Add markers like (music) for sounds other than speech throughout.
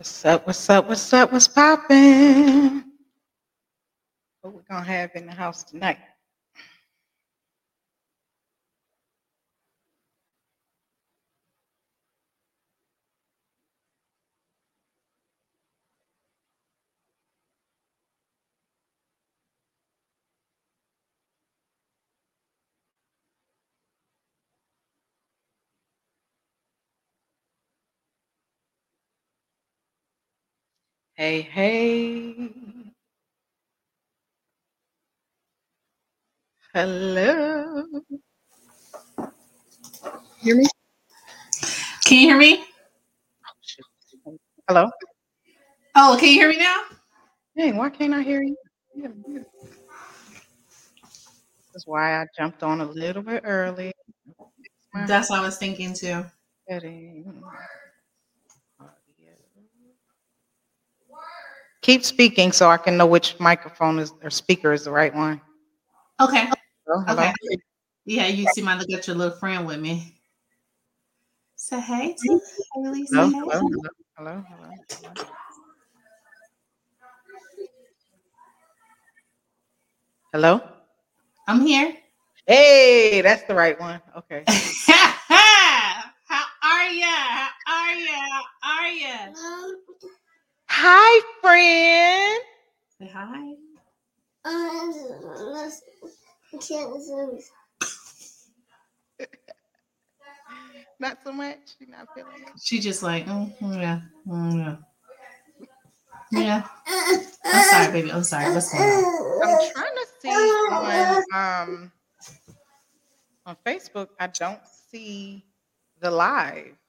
What's up? What's up? What's up? What's poppin'? What we gonna have in the house tonight? Hey, hey. Hello. Hear me? Can you hear me? Hello. Oh, can you hear me now? Hey, why can't I hear you? Yeah, yeah. That's why I jumped on a little bit early. That's what I was thinking too. setting. Keep speaking so I can know which microphone is or speaker is the right one. Okay. Hello, hello. Okay. Yeah, you see my look at your little friend with me. Say hey to Haley. Say Hello, hey. hello, hello, hello, hello, hello. Hello? I'm here. Hey, that's the right one. Okay. (laughs) How are ya? How are ya? How are ya? Hi, friend. Say hi. Not so much. You're not feeling it. She just like, mm, mm, yeah, mm, yeah. Yeah. I'm sorry, baby. I'm sorry. What's going on? I'm trying to see on um on Facebook. I don't see the live.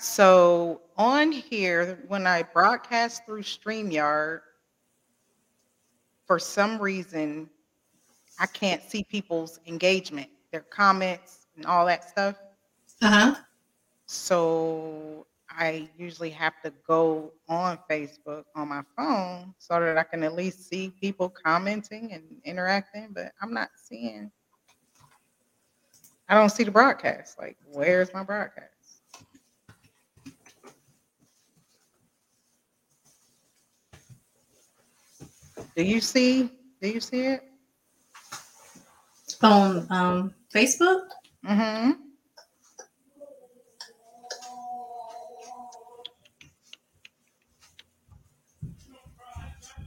So on here, when I broadcast through StreamYard, for some reason, I can't see people's engagement, their comments, and all that stuff. Uh-huh. So I usually have to go on Facebook on my phone so that I can at least see people commenting and interacting, but I'm not seeing I don't see the broadcast. Like, where's my broadcast? Do you see? Do you see it? On um Facebook? Mm-hmm.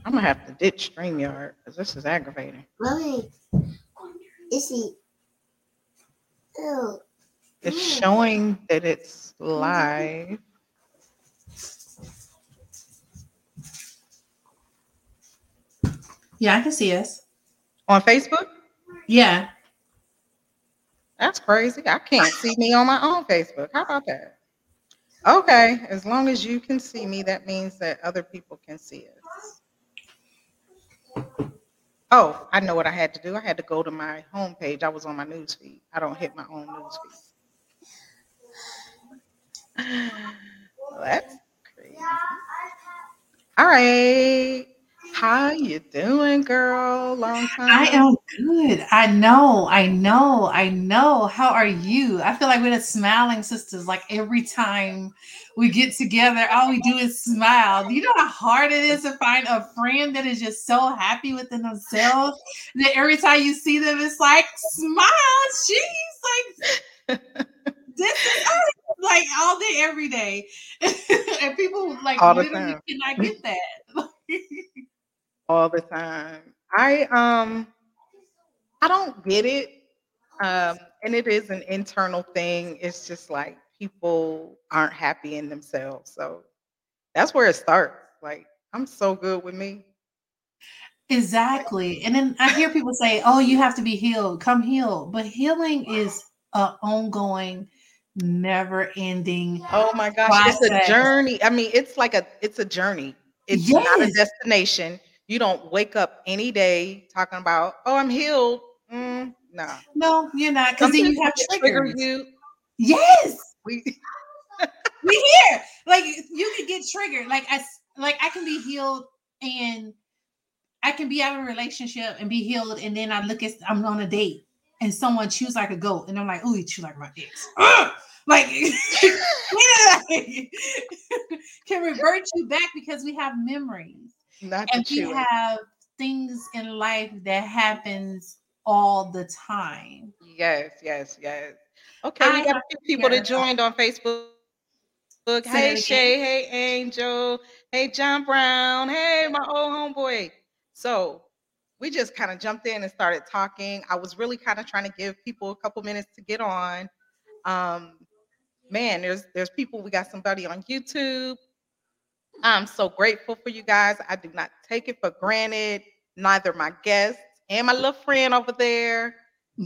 I'm gonna have to ditch StreamYard because this is aggravating. Mommy, is he? Oh, It's showing that it's live. Yeah, I can see us. On Facebook? Yeah. That's crazy. I can't see me on my own Facebook. How about that? Okay, as long as you can see me, that means that other people can see us. Oh, I know what I had to do. I had to go to my homepage. I was on my news feed. I don't hit my own news feed. Well, (sighs) that's crazy. All right. How you doing, girl? Long time. I am good. I know. I know. I know. How are you? I feel like we're the smiling sisters. Like every time we get together, all we do is smile. You know how hard it is to find a friend that is just so happy within themselves that every time you see them, it's like smile. She's like this is (laughs) us, like all day, every day, (laughs) and people like All literally cannot (laughs) get that. All the time. I um I don't get it. Um and it is an internal thing. It's just like people aren't happy in themselves. So that's where it starts. Like I'm so good with me. Exactly. And then I hear people say, "Oh, you have to be healed. Come heal." But healing is a ongoing, never-ending. Oh my gosh, it's a journey. I mean, it's like a it's a journey. It's not a destination. You don't wake up any day talking about, "Oh, I'm healed." Mm, nah. No, you're not, because then you have trigger triggers. you. Yes, We (laughs) we here. Like you can get triggered. Like I like I can be healed, and I can be out of a relationship and be healed, and then I look at I'm on a date, and someone chews like a goat, and I'm like, "Oh, you chew like my ex." Like, (laughs) (laughs) can revert you back because we have memories Not and we chewing. have things in life that happens all the time. Yes, yes, yes. Okay, we I got a few people that joined on Facebook. Hey. Shay, hey Angel, hey John Brown, hey my old homeboy. So we just kind of jumped in and started talking. I was really kind of trying to give people a couple minutes to get on. Um, man, there's there's people. We got somebody on YouTube. I'm so grateful for you guys. I do not take it for granted. Neither my guests and my little friend over there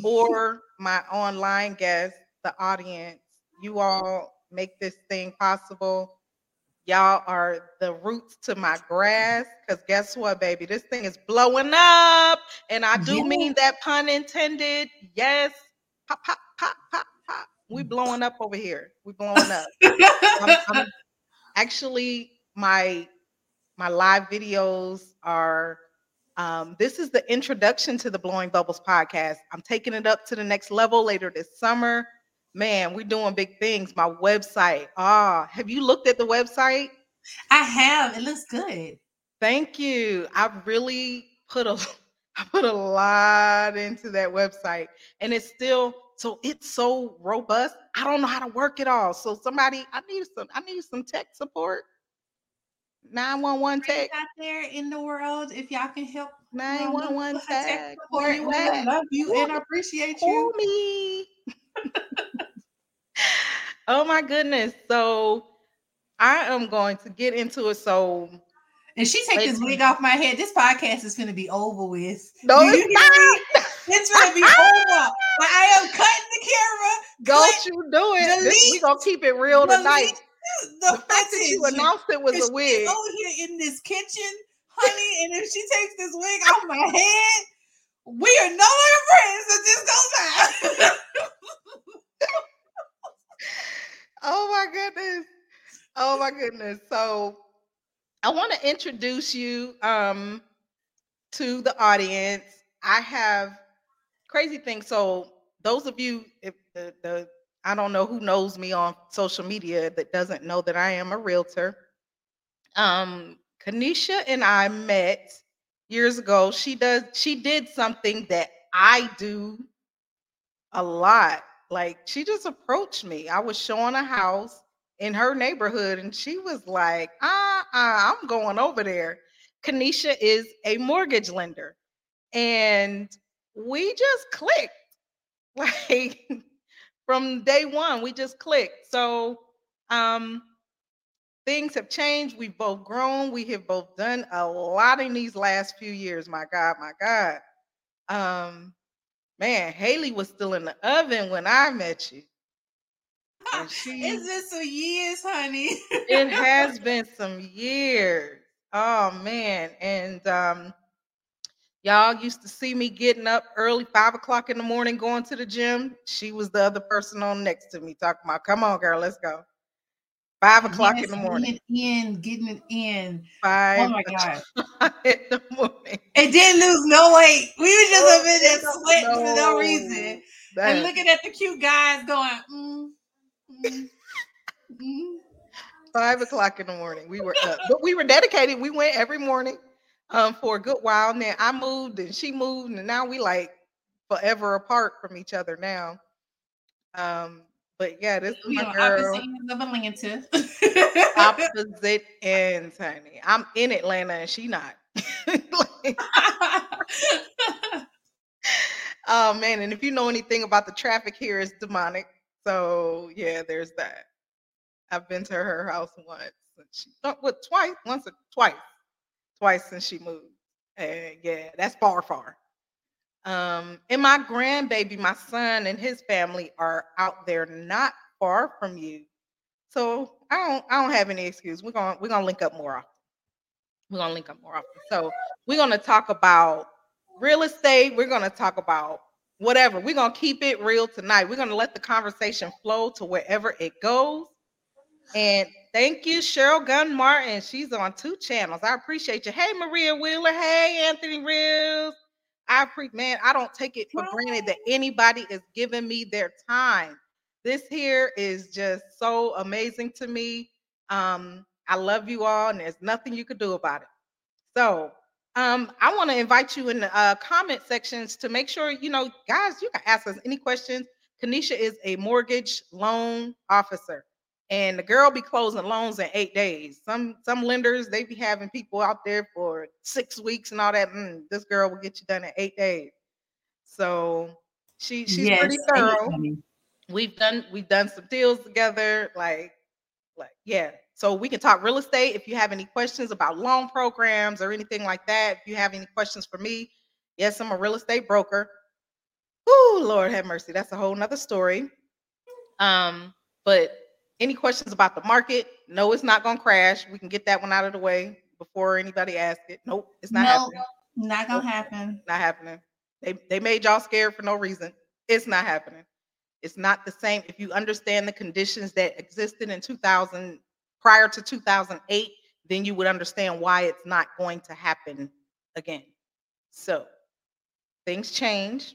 or (laughs) my online guests, the audience. You all make this thing possible. Y'all are the roots to my grass. Because guess what, baby? This thing is blowing up. And I do mean that pun intended. Yes. Pop, pop, pop, pop, pop. We blowing up over here. We blowing up. I'm, I'm (laughs) actually my my live videos are um, this is the introduction to the blowing bubbles podcast. I'm taking it up to the next level later this summer. Man we're doing big things. My website. Ah have you looked at the website? I have. It looks good. thank you. I really put a (laughs) i put a lot into that website and it's still so it's so robust. I don't know how to work it all. So somebody i need some i need some tech support 911 Friends tech out there in the world, if y'all can help um, 911 with her tech support, you we love you and Call- appreciate Call you. me. (laughs) oh my goodness. So I am going to get into it. So And she take this wig off my head. This podcast is gonna be over with. no, Do you it's hear not. me? It's gonna be (laughs) over. But I am cutting the camera. Don't you do it. This- we delete- gonna keep it real delete tonight. The, The fact that you announced it was a wig. over here in this kitchen, honey. And if she takes this wig off my head, we are no longer friends. So just go back. Oh my goodness. Oh my goodness. So I want to introduce you um to the audience. I have crazy things. So those of you if the, the I don't know who knows me on social media that doesn't know that I am a realtor. Um Keaneshia and I met years ago. She does she did something that I do a lot. Like she just approached me. I was showing a house in her neighborhood, and she was like, "Ah, uh, I'm going over there." Keaneshia is a mortgage lender, and we just clicked. (laughs) Like from day one, we just clicked. So, um, things have changed. We've both grown. We have both done a lot in these last few years. My God, my God. Um, man, Haley was still in the oven when I met you. (laughs) She, It's been some years, honey. it has (laughs) been some years. Oh man. And um y'all used to see me getting up early, five o'clock in the morning, going to the gym. She was the other person on next to me talking about, come on, girl, let's go. Five o'clock in the morning. Getting it in, getting it in. Five Oh my god. (laughs) in the morning. And didn't lose no weight. We were just Oh, up in there no, sweating for no no. reason. That- And looking at the cute guys going, mm, mm, mm. (laughs) five o'clock in the morning. We were up, but we were dedicated. We went every morning um, for a good while. And then I moved and she moved, and now we like forever apart from each other now. Um, but yeah, this is my girl. opposite ends of Atlanta. Opposite ends, honey. I'm in Atlanta and she not. Like, (laughs) oh man, and if you know anything about the traffic here, it's demonic. So yeah, there's that. I've been to her house once. She, what twice? Once or twice? Twice since she moved. And yeah, that's far, far. Um, and my grandbaby, my son and his family are out there not far from you. So I don't I don't have any excuse. We're gonna we're gonna link up more often. We're gonna link up more often. So we're gonna talk about real estate. We're gonna talk about whatever. We're gonna keep it real tonight. We're gonna let the conversation flow to wherever it goes. And thank you, Cheryl Gunn Martin. She's on two channels. I appreciate you. Hey, Maria Wheeler. Hey, Anthony Reels. I pre man, I don't take it for granted that anybody is giving me their time. This here is just so amazing to me. Um, I love you all, and there's nothing you could do about it. So um, I want to invite you in the uh, comment sections to make sure, you know, guys, you can ask us any questions. Keaneshia is a mortgage loan officer, and the girl be closing loans in eight days. Some some lenders they be having people out there for six weeks and all that. Mm, this girl will get you done in eight days. So she she's Yes, pretty thorough we've done we've done some deals together like like yeah so we can talk real estate if you have any questions about loan programs or anything like that if you have any questions for me yes i'm a real estate broker oh lord have mercy that's a whole nother story um but any questions about the market no it's not going to crash we can get that one out of the way before anybody asks it nope it's not No, happening not gonna happen. not happening. They they made y'all scared for no reason. It's not happening. It's not the same. If you understand the conditions that existed in 2000 prior to 2008, then you would understand why it's not going to happen again. So things change,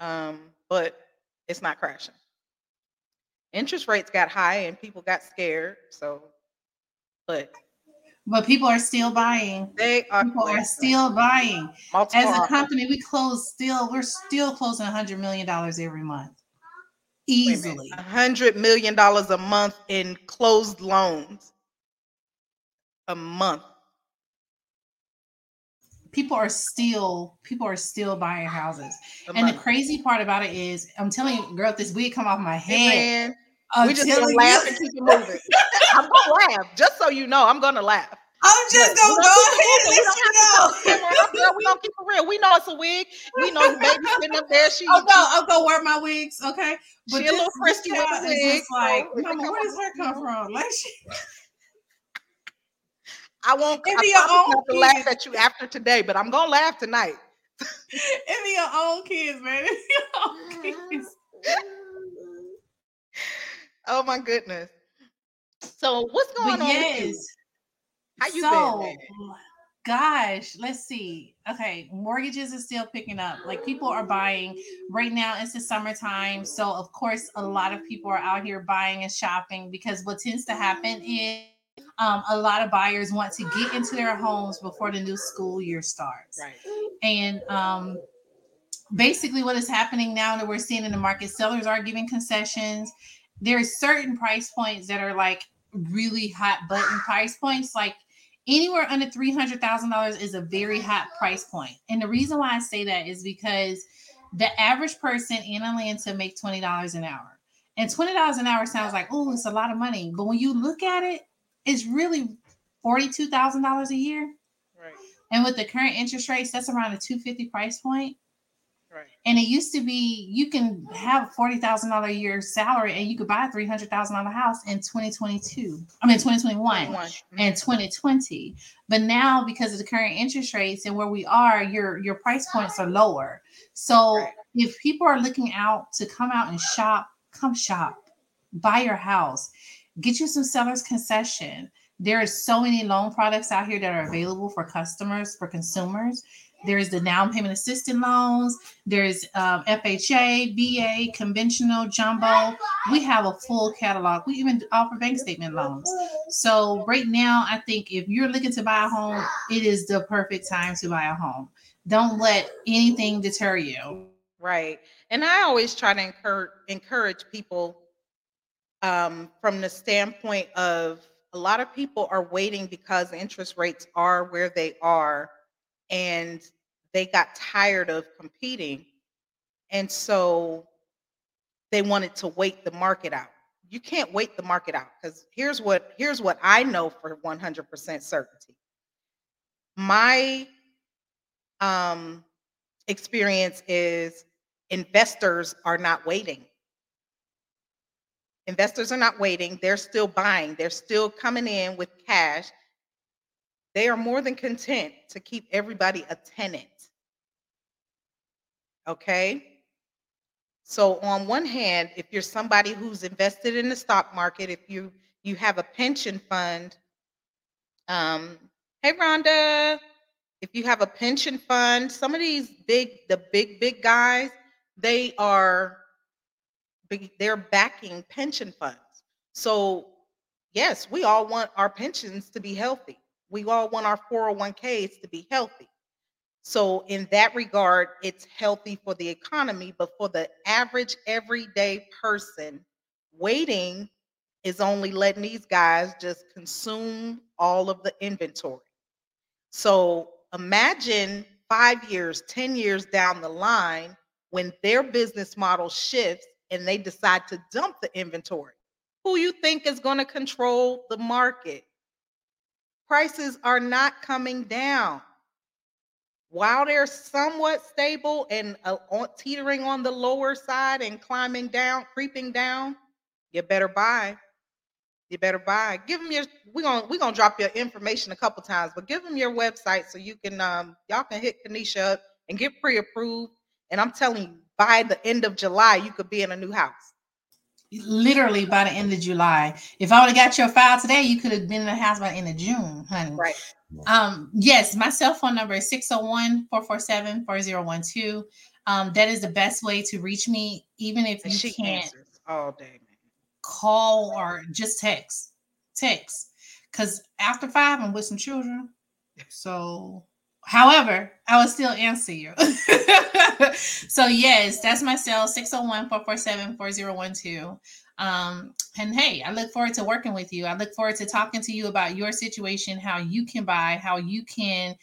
um, but it's not crashing. Interest rates got high and people got scared. So, but But people are still buying. they are People are still buying. multiple As a company, we close still, we're still closing hundred million dollars every month. Wait a minute. Easily. A hundred million dollars a month in closed loans. A month. People are still, people are still buying houses. A And the crazy part about it is, I'm telling you, girl, this wig come off my Hey, head. man, We just gonna you. laugh and keep it moving. (laughs) I'm gonna laugh, just so you know. I'm gonna laugh. I'm just Look, gonna go ahead and let you don't have to know. talk camera up, girl. We don't keep it real. We know it's a wig. We know the baby sitting up there. She, I'll (laughs) oh, go, I'll oh, go wear my wigs, okay? she, she a little frisky with the wig. like, so Mama, where does her come from? Like, she, I won't. (laughs) It I be your own to laugh at you after today, but I'm gonna laugh tonight. it be your own kids, man. It be your own kids. Oh my goodness. So what's going But on yes. How you so, been? man? gosh, let's see. Okay, mortgages are still picking up. Like people are buying right now. It's the summertime, so of course, a lot of people are out here buying and shopping because what tends to happen is um, a lot of buyers want to get into their homes before the new school year starts. Right. And um, basically, what is happening now that we're seeing in the market, sellers are giving concessions. There's certain price points that are like really hot button price points, like anywhere under three hundred thousand dollars is a very hot price point. And the reason why I say that is because the average person in Atlanta make twenty dollars an hour, and twenty dollars an hour sounds like oh, it's a lot of money, but when you look at it, it's really forty-two thousand dollars a year. Right. And with the current interest rates, that's around a 250 price point. Right. And it used to be you can have a forty thousand dollar a year salary and you could buy a three hundred thousand dollar house in 2022. I mean 2021 mm-hmm. and 2020. But now because of the current interest rates and where we are, your your price points are lower. So Right. if people are looking out to come out and shop, come shop, buy your house, get you some seller's concession. There are so many loan products out here that are available for customers, for consumers. There's the down payment assistance loans. There's um, FHA, VA, conventional, jumbo. We have a full catalog. We even offer bank statement loans. So right now, I think if you're looking to buy a home, it is the perfect time to buy a home. Don't let anything deter you. Right. And I always try to encourage encourage people um, from the standpoint of a lot of people are waiting because interest rates are where they are and they got tired of competing. And so they wanted to wait the market out. You can't wait the market out because here's what here's what I know for 100% certainty. My um, experience is investors are not waiting. Investors are not waiting. They're still buying. They're still coming in with cash. They are more than content to keep everybody a tenant. Okay? So on one hand, if you're somebody who's invested in the stock market, if you you have a pension fund, um, hey Rhonda, if you have a pension fund, some of these big, the big, big guys, they are they're backing pension funds. So yes, we all want our pensions to be healthy. We all want our 401ks to be healthy. So, in that regard, it's healthy for the economy, but for the average everyday person, waiting is only letting these guys just consume all of the inventory. So, imagine five years, 10 years down the line when their business model shifts and they decide to dump the inventory. Who you think is going to control the market? Prices are not coming down while they're somewhat stable and uh, teetering on the lower side and climbing down, creeping down, you better buy. You better buy. Give them your. We're gonna we're gonna drop your information a couple times, but give them your website so you can um y'all can hit Keaneshia up and get pre-approved. And I'm telling you, by the end of July, you could be in a new house. Literally by the end of July. If I would have got your file today, you could have been in the house by the end of June, honey. Right. Um, yes, my cell phone number is 601-447-4012. Um, that is the best way to reach me, even if And you she can't answers all day, man. call or just text. Text. Because after five, I'm with some children. So, however, I will still answer you. (laughs) so, yes, that's my cell 601 447 4012. Um, and hey, I look forward to working with you. I look forward to talking to you about your situation, how you can buy, how you can,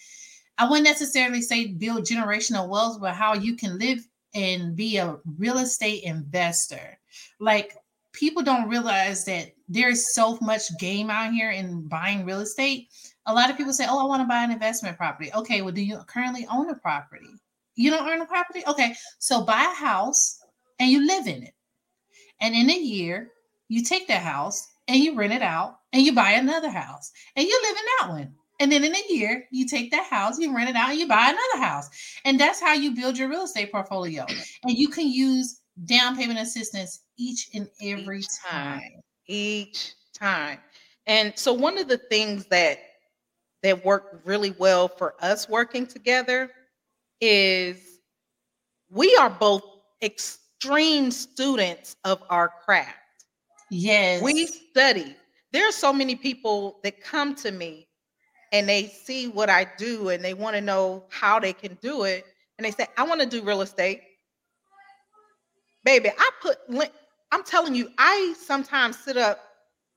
I wouldn't necessarily say build generational wealth, but how you can live and be a real estate investor. Like people don't realize that there's so much game out here in buying real estate. A lot of people say, Oh, I want to buy an investment property. Okay, well, do you currently own a property? You don't own a property? Okay, so buy a house and you live in it. And in a year, you take that house and you rent it out and you buy another house and you live in that one. And then in a year, you take that house, you rent it out, and you buy another house. And that's how you build your real estate portfolio. And you can use down payment assistance each and every Each time. time. Each time. And so one of the things that that worked really well for us working together is we are both extreme students of our craft. Yes. We study. There are so many people that come to me and they see what I do and they want to know how they can do it. And they say, I want to do real estate. Baby, I put, I'm telling you, I sometimes sit up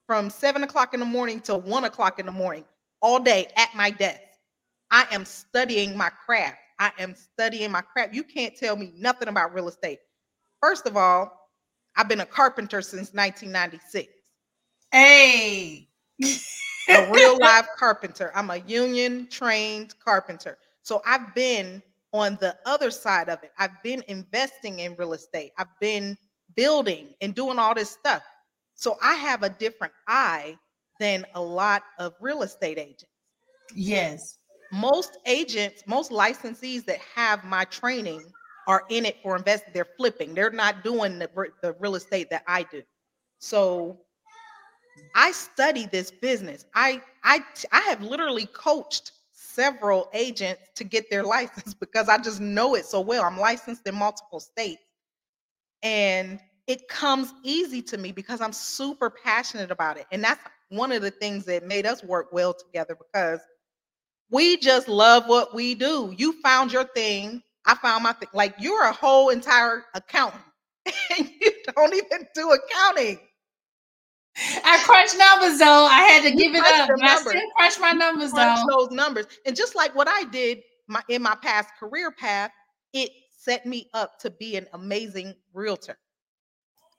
from seven o'clock in the morning till one o'clock in the morning all day at my desk. I am studying my craft. I am studying my craft. You can't tell me nothing about real estate. First of all, I've been a carpenter since 1996 hey. a real (laughs) live carpenter. I'm a union trained carpenter. So I've been on the other side of it. I've been investing in real estate. I've been building and doing all this stuff. So I have a different eye than a lot of real estate agents. yes. Most agents, most licensees that have my training are in it for investing. They're flipping. They're not doing the, the real estate that I do. So I study this business. I I I have literally coached several agents to get their (laughs) license because I just know it so well. I'm licensed in multiple states. And it comes easy to me because I'm super passionate about it. And that's one of the things that made us work well together because we just love what we do. You found your thing. I found my thing. Like you're a whole entire accountant (laughs) and you don't even do accounting. I crunched numbers though. I had to You give it up. I still crushed my numbers crunch though. those numbers. And just like what I did my in my past career path, it set me up to be an amazing realtor.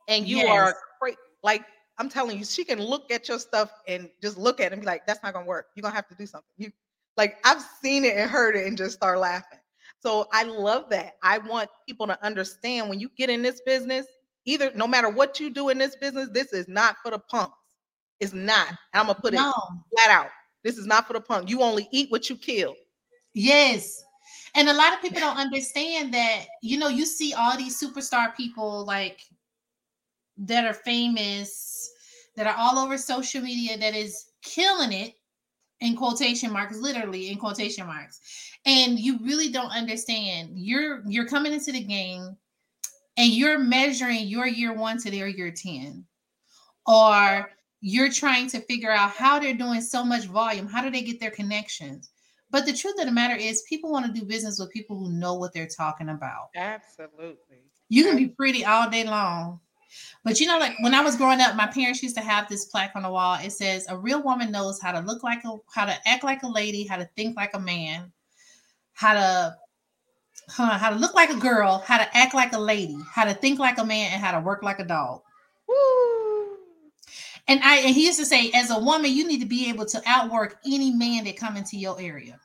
And you Yes. are great. Like I'm telling you, she can look at your stuff and just look at it and be like, that's not gonna work. You're gonna have to do something. You like I've seen it and heard it and just start laughing. So I love that. I want people to understand when you get in this business, either no matter what you do in this business, this is not for the punks. It's not. I'm gonna put it flat out. This is not for the punk. You only eat what you kill. Yes. And a lot of people don't understand that, you know, you see all these superstar people like that are famous, that are all over social media, that is killing it in quotation marks, literally in quotation marks. And you really don't understand. You're you're coming into the game and you're measuring your year one to their year 10. Or you're trying to figure out how they're doing so much volume. How do they get their connections? But the truth of the matter is, people want to do business with people who know what they're talking about. Absolutely. You can be pretty all day long. But you know, like when I was growing up, my parents used to have this plaque on the wall. It says, "A real woman knows how to look like a, how to act like a lady, how to think like a man, how to, huh, how to look like a girl, how to act like a lady, how to think like a man, and how to work like a dog." Woo. And I and he used to say, as a woman, you need to be able to outwork any man that come into your area.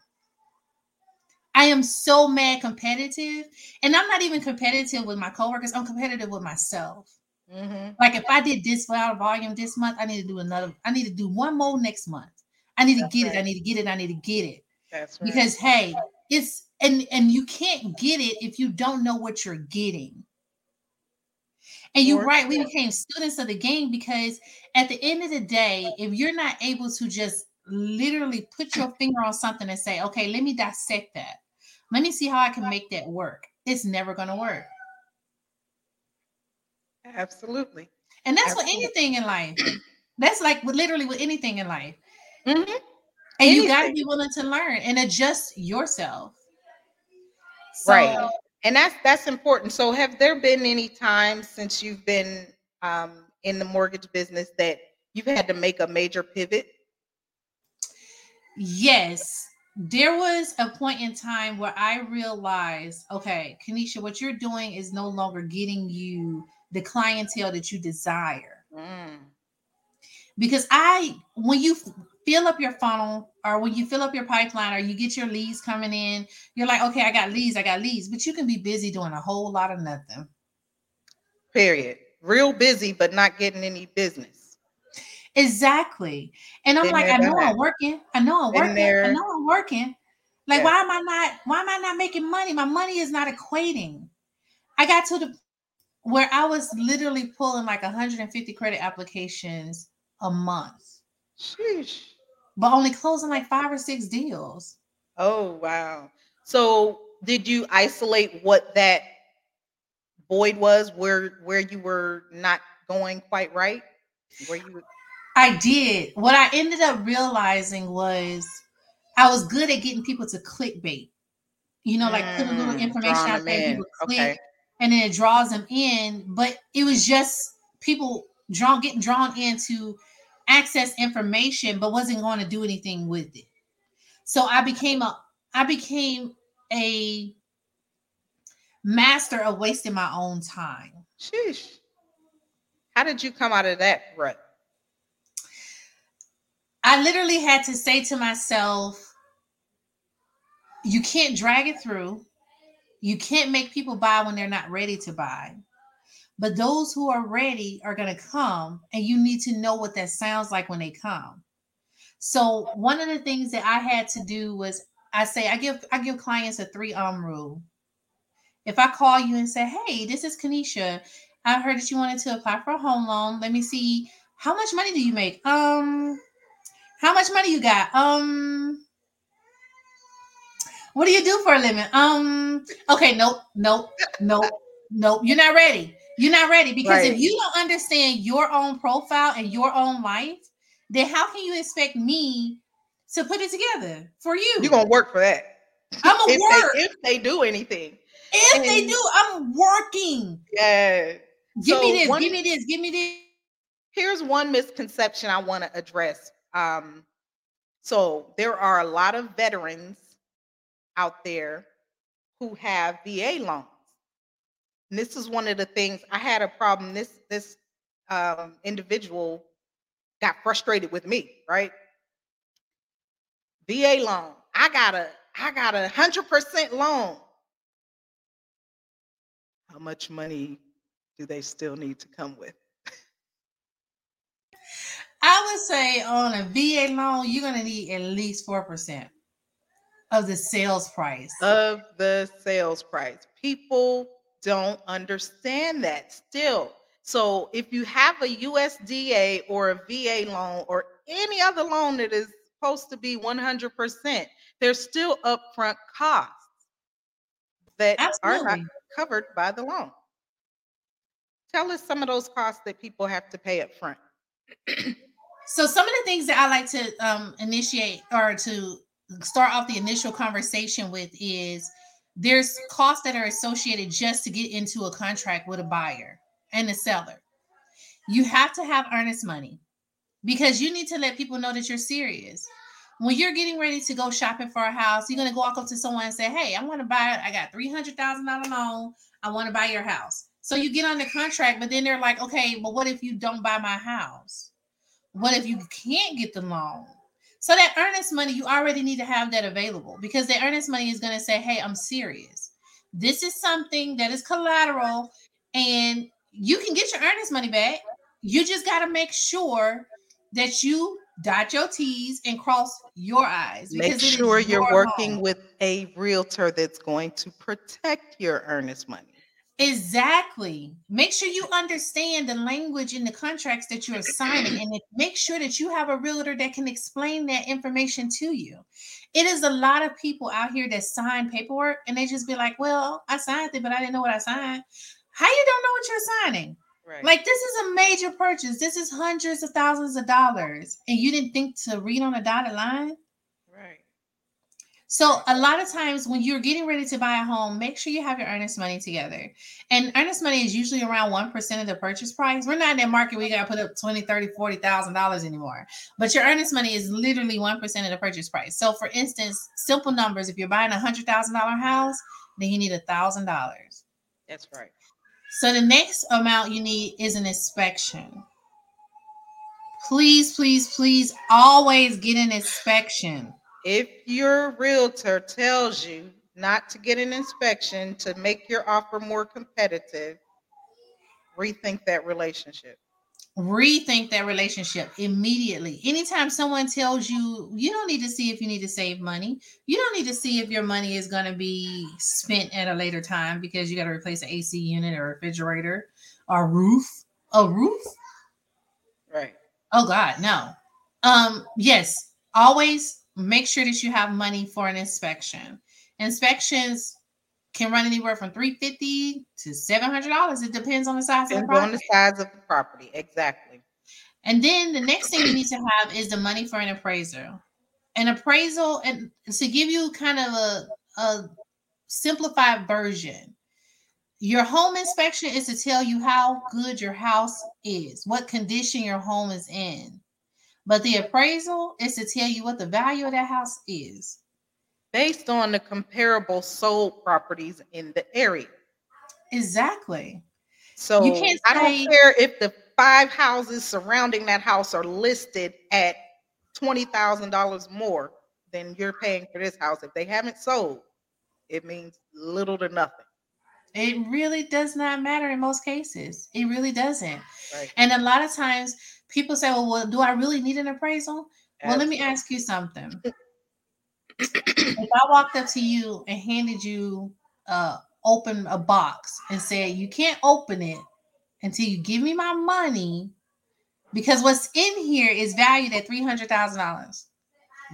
I am so mad competitive, and I'm not even competitive with my coworkers. I'm competitive with myself. Mhm. Like if I did this volume this month, I need to do another. I need to do one more next month. I need to That's get it. I need to get it. I need to get it That's right. because hey, it's and and you can't get it if you don't know what you're getting. And you're right, we became students of the game because at the end of the day, if you're not able to just literally put your finger on something and say, okay, let me dissect that. Let me see how I can make that work. It's never going to work. Absolutely. And that's with anything in life. That's like with literally with anything in life. Mhm. And you got to be willing to learn and adjust yourself. So, Right. And that's that's important. So have there been any times since you've been um, in the mortgage business that you've had to make a major pivot? Yes, there was a point in time where I realized, okay, Keaneshia, what you're doing is no longer getting you the clientele that you desire. Mm. Because I, when you fill up your funnel or when you fill up your pipeline or you get your leads coming in, you're like, okay, I got leads, I got leads, but you can be busy doing a whole lot of nothing. Period. Real busy, but not getting any business. Exactly. And I'm Been like, I know I'm working. I know I'm Been working. I know I'm working. Like, Yeah. why am I not, why am I not making money? My money is not equating. I got to the where I was literally pulling like 150 credit applications a month, Sheesh. but only closing like five or six deals. Oh wow. So did you isolate what that void was where where you were not going quite right? Where you I did. What I ended up realizing was I was good at getting people to clickbait. You know, like put a little Mm, information out there, people click, Okay. And then it draws them in. But it was just people drawn getting drawn in to access information, but wasn't going to do anything with it. So I became a I became a master of wasting my own time. Sheesh. How did you come out of that rut? I literally had to say to myself, you can't drag it through. You can't make people buy when they're not ready to buy. But those who are ready are going to come, and you need to know what that sounds like when they come. So one of the things that I had to do was I say I give I give clients a three um rule. If I call you and say, "Hey, this is Keaneshia. I heard that you wanted to apply for a home loan. Let me see how much money do you make? Um, how much money you got? Um, what do you do for a living? Um, okay, nope, nope, nope, nope. You're not ready. You're not ready because Right. if you don't understand your own profile and your own life, then how can you expect me to put it together for you? You're gonna work for that. I'm a (laughs) If work. they if they do anything. if they do, I'm working. Yeah. Give me this. one- give me this. Give me this. here's one misconception I want to address. Um, so there are a lot of veterans out there who have VA loans. And this is one of the things I had a problem. This this um, individual got frustrated with me, right? VA loan. I got a I got a hundred percent loan. How much money do they still need to come with? I would say on a VA loan, you're gonna need at least four percent of the sales price. of the sales price. People don't understand that still. So if you have a USDA or a VA loan or any other loan that is supposed to be 100%, there's still upfront costs that are not covered by the loan. Tell us some of those costs that people have to pay up front. So some of the things that I like to um, initiate or to start off the initial conversation with is there's costs that are associated just to get into a contract with a buyer and the seller. You have to have earnest money because you need to let people know that you're serious. When you're getting ready to go shopping for a house, you're gonna go walk up to someone and say, "Hey, I want to buy it. I got three hundred thousand dollar loan. I want to buy your house." So you get on the contract, but then they're like, "Okay, but what if you don't buy my house? What if you can't get the loan?" So that earnest money, you already need to have that available because the earnest money is going to say, "Hey, I'm serious. This is something that is collateral, and you can get your earnest money back. You just got to make sure that you dot your T's and cross your I's. Make because it is sure you're your working home. with a realtor that's going to protect your earnest money. Exactly. Make sure you understand the language in the contracts that you're signing and make sure that you have a realtor that can explain that information to you. It is a lot of people out here that sign paperwork and they just be like, well, I signed it, but I didn't know what I signed. How you don't know what you're signing? Right. Like this is a major purchase. This is hundreds of thousands of dollars. And you didn't think to read on a dotted line? So a lot of times when you're getting ready to buy a home, make sure you have your earnest money together. And earnest money is usually around 1% of the purchase price. We're not in that market where you got to put up 20, 30, 40,000 dollars anymore. But your earnest money is literally 1% of the purchase price. So for instance, simple numbers, if you're buying a $100,000 house, then you need a $1,000. That's right. So the next amount you need is an inspection. Please, please, please always get an inspection. If your realtor tells you not to get an inspection to make your offer more competitive, rethink that relationship. Rethink that relationship immediately. Anytime someone tells you you don't need to see if you need to save money, you don't need to see if your money is going to be spent at a later time because you got to replace an AC unit or refrigerator or roof. A roof? Right. Oh God, no. Um, yes, always make sure that you have money for an inspection. Inspections can run anywhere from 350 to $700. It depends on the size of the Depends on property. the size of the property. Exactly. And then the next thing you need to have is the money for an appraiser An appraisal, and to give you kind of a, a simplified version, your home inspection is to tell you how good your house is, what condition your home is in. But the appraisal is to tell you what the value of that house is. Based on the comparable sold properties in the area. Exactly. So You can't I don't care if the five houses surrounding that house are listed at twenty thousand dollars more than you're paying for this house. If they haven't sold, it means little to nothing. It really does not matter in most cases. It really doesn't. Right. And a lot of times people say, well, well do I really need an appraisal? Well, let me ask you something. (clears throat) if I walked up to you and handed you uh open a box and said you can't open it until you give me my money because what's in here is valued at three hundred thousand dollars.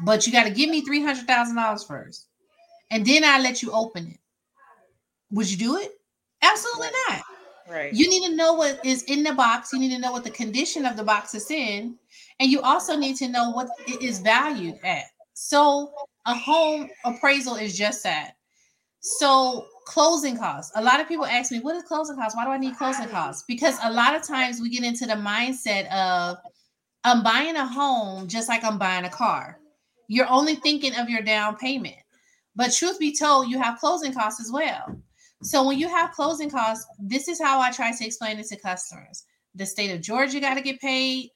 But you got to give me three hundred thousand dollars first. And then I let you open it. Would you do it? Absolutely not. Right. You need to know what is in the box. You need to know what the condition of the box is in. And you also need to know what it is valued at. So a home appraisal is just that. So closing costs. A lot of people ask me, what is closing costs? Why do I need closing costs? Because a lot of times we get into the mindset of I'm buying a home just like I'm buying a car. You're only thinking of your down payment. But truth be told, you have closing costs as well. So when you have closing costs, this is how I try to explain it to customers. The state of Georgia got to get paid,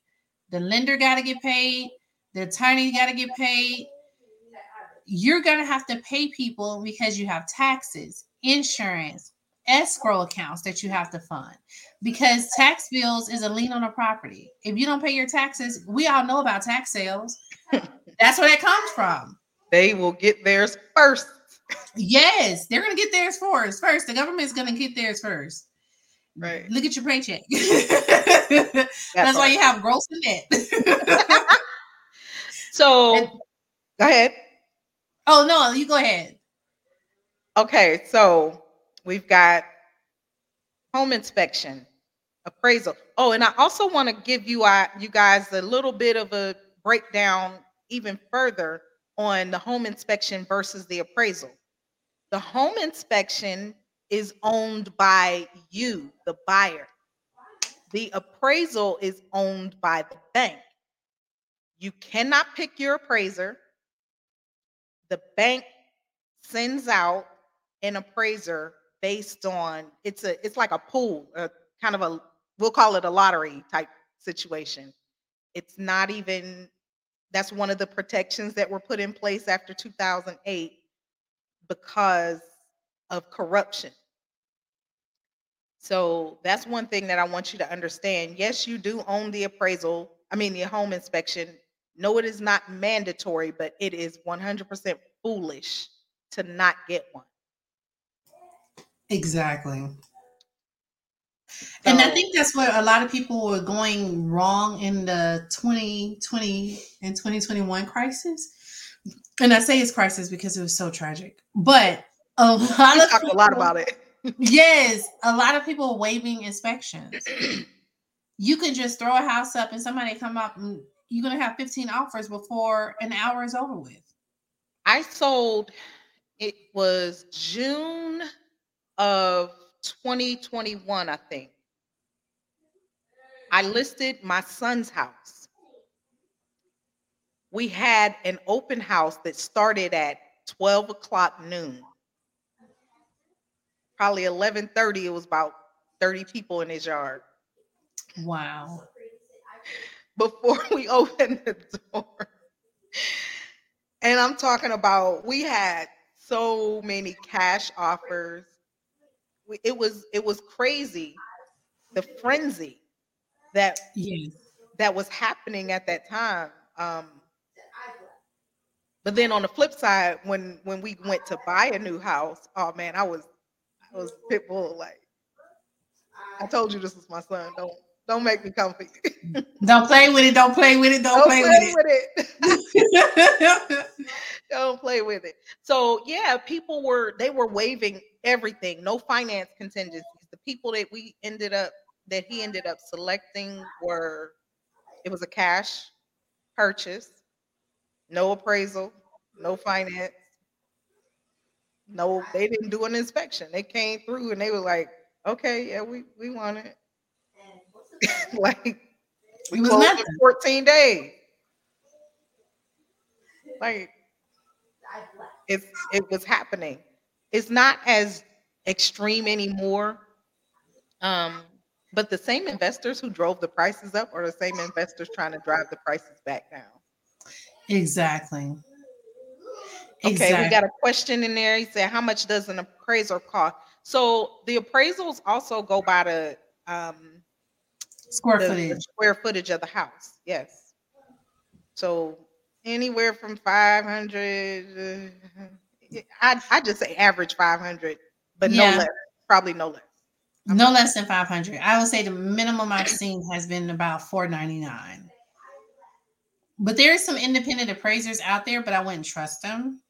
the lender got to get paid, the attorney got to get paid. You're going to have to pay people because you have taxes, insurance, escrow accounts that you have to fund. Because tax bills is a lien on a property. If you don't pay your taxes, we all know about tax sales. (laughs) That's where that comes from. They will get theirs first. Yes, they're gonna get theirs first. First, the government's gonna get theirs first. Right. Look at your paycheck. (laughs) That That's why you have gross and net. (laughs) So And- go ahead. oh no, you go ahead. Okay, so we've got home inspection. appraisal. Oh, and I also want to give you uh, you guys a little bit of a breakdown even further on the home inspection versus the appraisal. The home inspection is owned by you, the buyer. The appraisal is owned by the bank. You cannot pick your appraiser. The bank sends out an appraiser based on it's a it's like a pool, a kind of a we'll call it a lottery type situation. It's not even that's one of the protections that were put in place after 2008 because of corruption. So that's one thing that I want you to understand. Yes, you do own the appraisal, I mean, the home inspection. No, it is not mandatory, but it is 100% foolish to not get one. Exactly. And I think that's where a lot of people were going wrong in the 2020 and 2021 crisis. And I say it's crisis because it was so tragic. But a (laughs) lot We of talked a lot about it. Yes, a lot of people waiving inspections. (clears throat) you can just throw a house up and somebody come up and you're gonna have 15 offers before an hour is over with. I sold, it was June of 2021, I think. I listed my son's house. We had an open house that started at 12 o'clock noon. Probably 11:30, it was about 30 people in his yard Wow. before we (laughs) opened the door. And I'm talking about we had so many cash offers. It was it was crazy the frenzy that Yes. that was happening at that time. Um, but then on the flip side, when when we went to buy a new house, oh man, I was I was pit bull like I told you this was my son. Don't don't make me come for you. (laughs) Don't play with it. Don't play with it. Don't, Don't play, play with with it. it. (laughs) don't play with it. So yeah, people were they were waiving everything, no finance contingencies. The people that we ended up that he ended up selecting were it was a cash purchase, no appraisal, no finance, no, they didn't do an inspection. They came through and they were like, okay, yeah, we we want it. (laughs) like we It was nothing. 14 days. Like it's it was happening. It's not as extreme anymore. Um, but the same investors who drove the prices up are the same investors trying to drive the prices back down. Exactly. Okay, we got a question in there. He said, "How much does an appraisal cost?" So the appraisals also go by the um square the, the footage. square footage of the house. Yes. So anywhere from 500 uh, I I just say average 500, but Yeah. no less, probably no less. No less than 500. I would say the minimum I've seen has been about 499. But there are some independent appraisers out there, but I wouldn't trust them.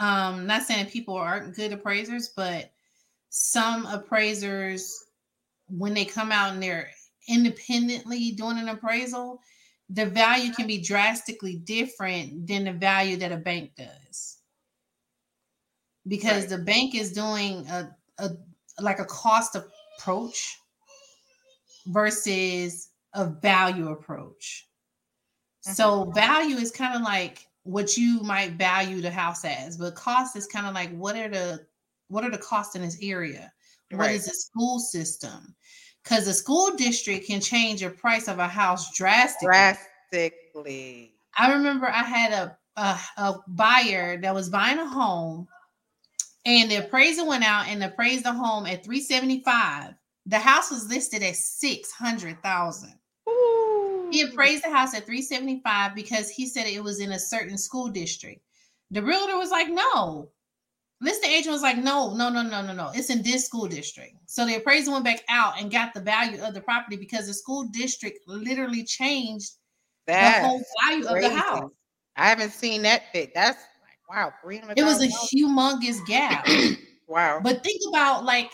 Um, not saying people aren't good appraisers, but some appraisers, when they come out and they're independently doing an appraisal, the value can be drastically different than the value that a bank does. Because Right. the bank is doing a, a like a cost approach versus a value approach. Mm-hmm. So value is kind of like what you might value the house as, but cost is kind of like what are the what are the costs in this area? What is Right. the school system? Because the school district can change the price of a house drastically. Drastically. I remember I had a, a a buyer that was buying a home, and the appraiser went out and appraised the home at three seventy five. The house was listed at six hundred thousand. He appraised the house at three seventy five because he said it was in a certain school district. The realtor was like, "No." Listing agent was like, "No, no, no, no, no, no. It's in this school district." So the appraiser went back out and got the value of the property because the school district literally changed the whole That's value of the house. I haven't seen that fit. That's like wow. It was a humongous gap. (clears throat) wow. But think about like